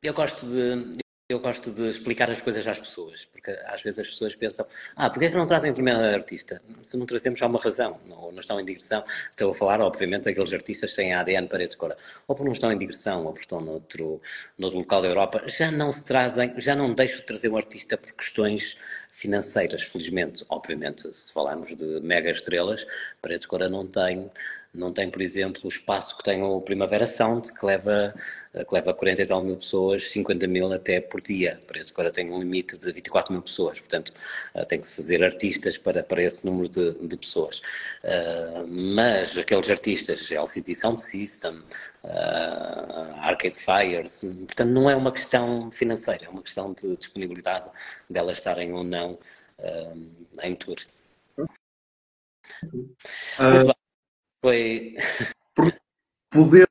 eu gosto de, eu gosto de explicar as coisas às pessoas, porque às vezes as pessoas pensam, ah, porquê é que não trazem primeiro artista? Se não trazemos, há uma razão, não, não estão em digressão. Estou a falar, obviamente, daqueles artistas que têm ADN paredes de cor, ou porque não estão em digressão, ou porque estão noutro, noutro local da Europa, já não se trazem, já não deixo de trazer um artista por questões financeiras, felizmente. Obviamente, se falarmos de mega estrelas, Paredes de Cora não tem não tem, por exemplo, o espaço que tem o Primavera Sound, que leva, que leva 40 e tal mil pessoas, 50 mil até por dia. Isso, agora tem um limite de 24 mil pessoas. Portanto, eh, tem que se fazer artistas para, para esse número de, de pessoas. Uh, mas aqueles artistas, LCD Sound System, uh, Arcade Fires, portanto, não é uma questão financeira, é uma questão de disponibilidade delas estarem ou não uh, em tour. Uh, foi. Podemos.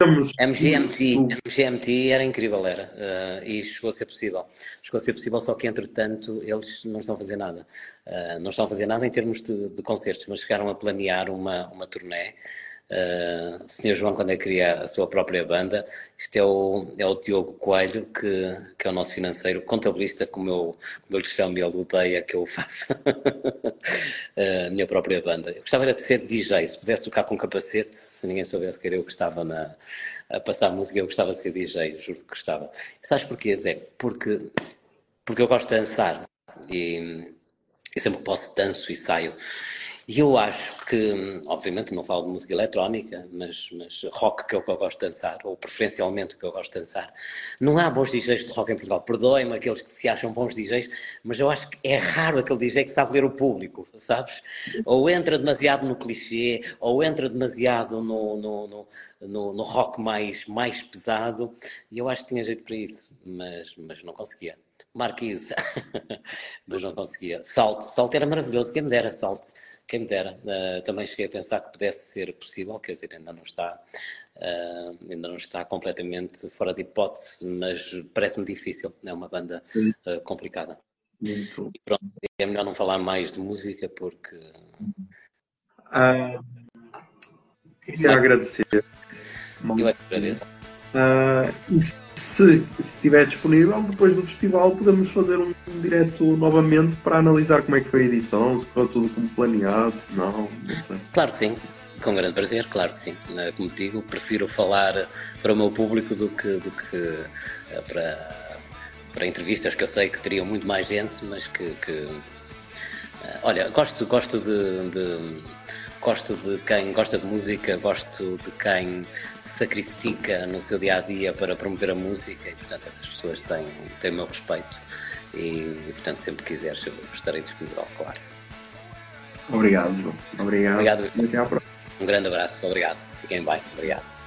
MGMT, MGMT era incrível, era. Uh, e chegou a ser possível. Chegou a ser possível, só que entretanto eles não estão a fazer nada. Uh, não estão a fazer nada em termos de, de concertos, mas chegaram a planear uma, uma turnê O Sr. João, quando é que cria a sua própria banda, isto é o, é o Diogo Coelho, que, que é o nosso financeiro, contabilista, como eu, como eu lhe chamo, ele odeia que eu faça a minha própria banda. Eu gostava de ser DJ, se pudesse tocar com capacete, se ninguém soubesse que era eu que estava na, a passar música, eu gostava de ser DJ, juro que gostava. E sabes porquê, Zé? Porque, porque eu gosto de dançar e, e sempre que posso danço e saio. E eu acho que, obviamente, não falo de música eletrónica, mas, mas rock, que é o que eu gosto de dançar, ou preferencialmente o que eu gosto de dançar. Não há bons DJs de rock em Portugal. Perdoem-me aqueles que se acham bons DJs, mas eu acho que é raro aquele DJ que sabe ler o público, sabes? Ou entra demasiado no clichê, ou entra demasiado no, no, no, no, rock mais, mais pesado. E eu acho que tinha jeito para isso, mas, mas não conseguia. Marquise, mas não conseguia. Salt, Salt era maravilhoso, quem me dera Salt quem me dera. Uh, também cheguei a pensar que pudesse ser possível, quer dizer, ainda não está, uh, ainda não está completamente fora de hipótese, mas parece-me difícil, é uma banda uh, complicada. Muito. E pronto, é melhor não falar mais de música porque. queria agradecer. Eu agradeço. e se, estiver disponível, depois do festival podemos fazer um, um direto novamente para analisar como é que foi a edição, se correu tudo como planeado, se não, não sei. Claro que sim. Com grande prazer, claro que sim. Eh, como digo, prefiro falar para o meu público do que, do que eh, para, para entrevistas que eu sei que teriam muito mais gente, mas que. que eh, olha, gosto, gosto de, de gosto de quem gosta de música, gosto de quem sacrifica no seu dia a dia para promover a música e, portanto, essas pessoas têm, têm o meu respeito e, e portanto, sempre que quiseres, eu estarei disponível, claro. Obrigado, João. Obrigado. Obrigado. Um grande abraço, obrigado. Fiquem bem, obrigado.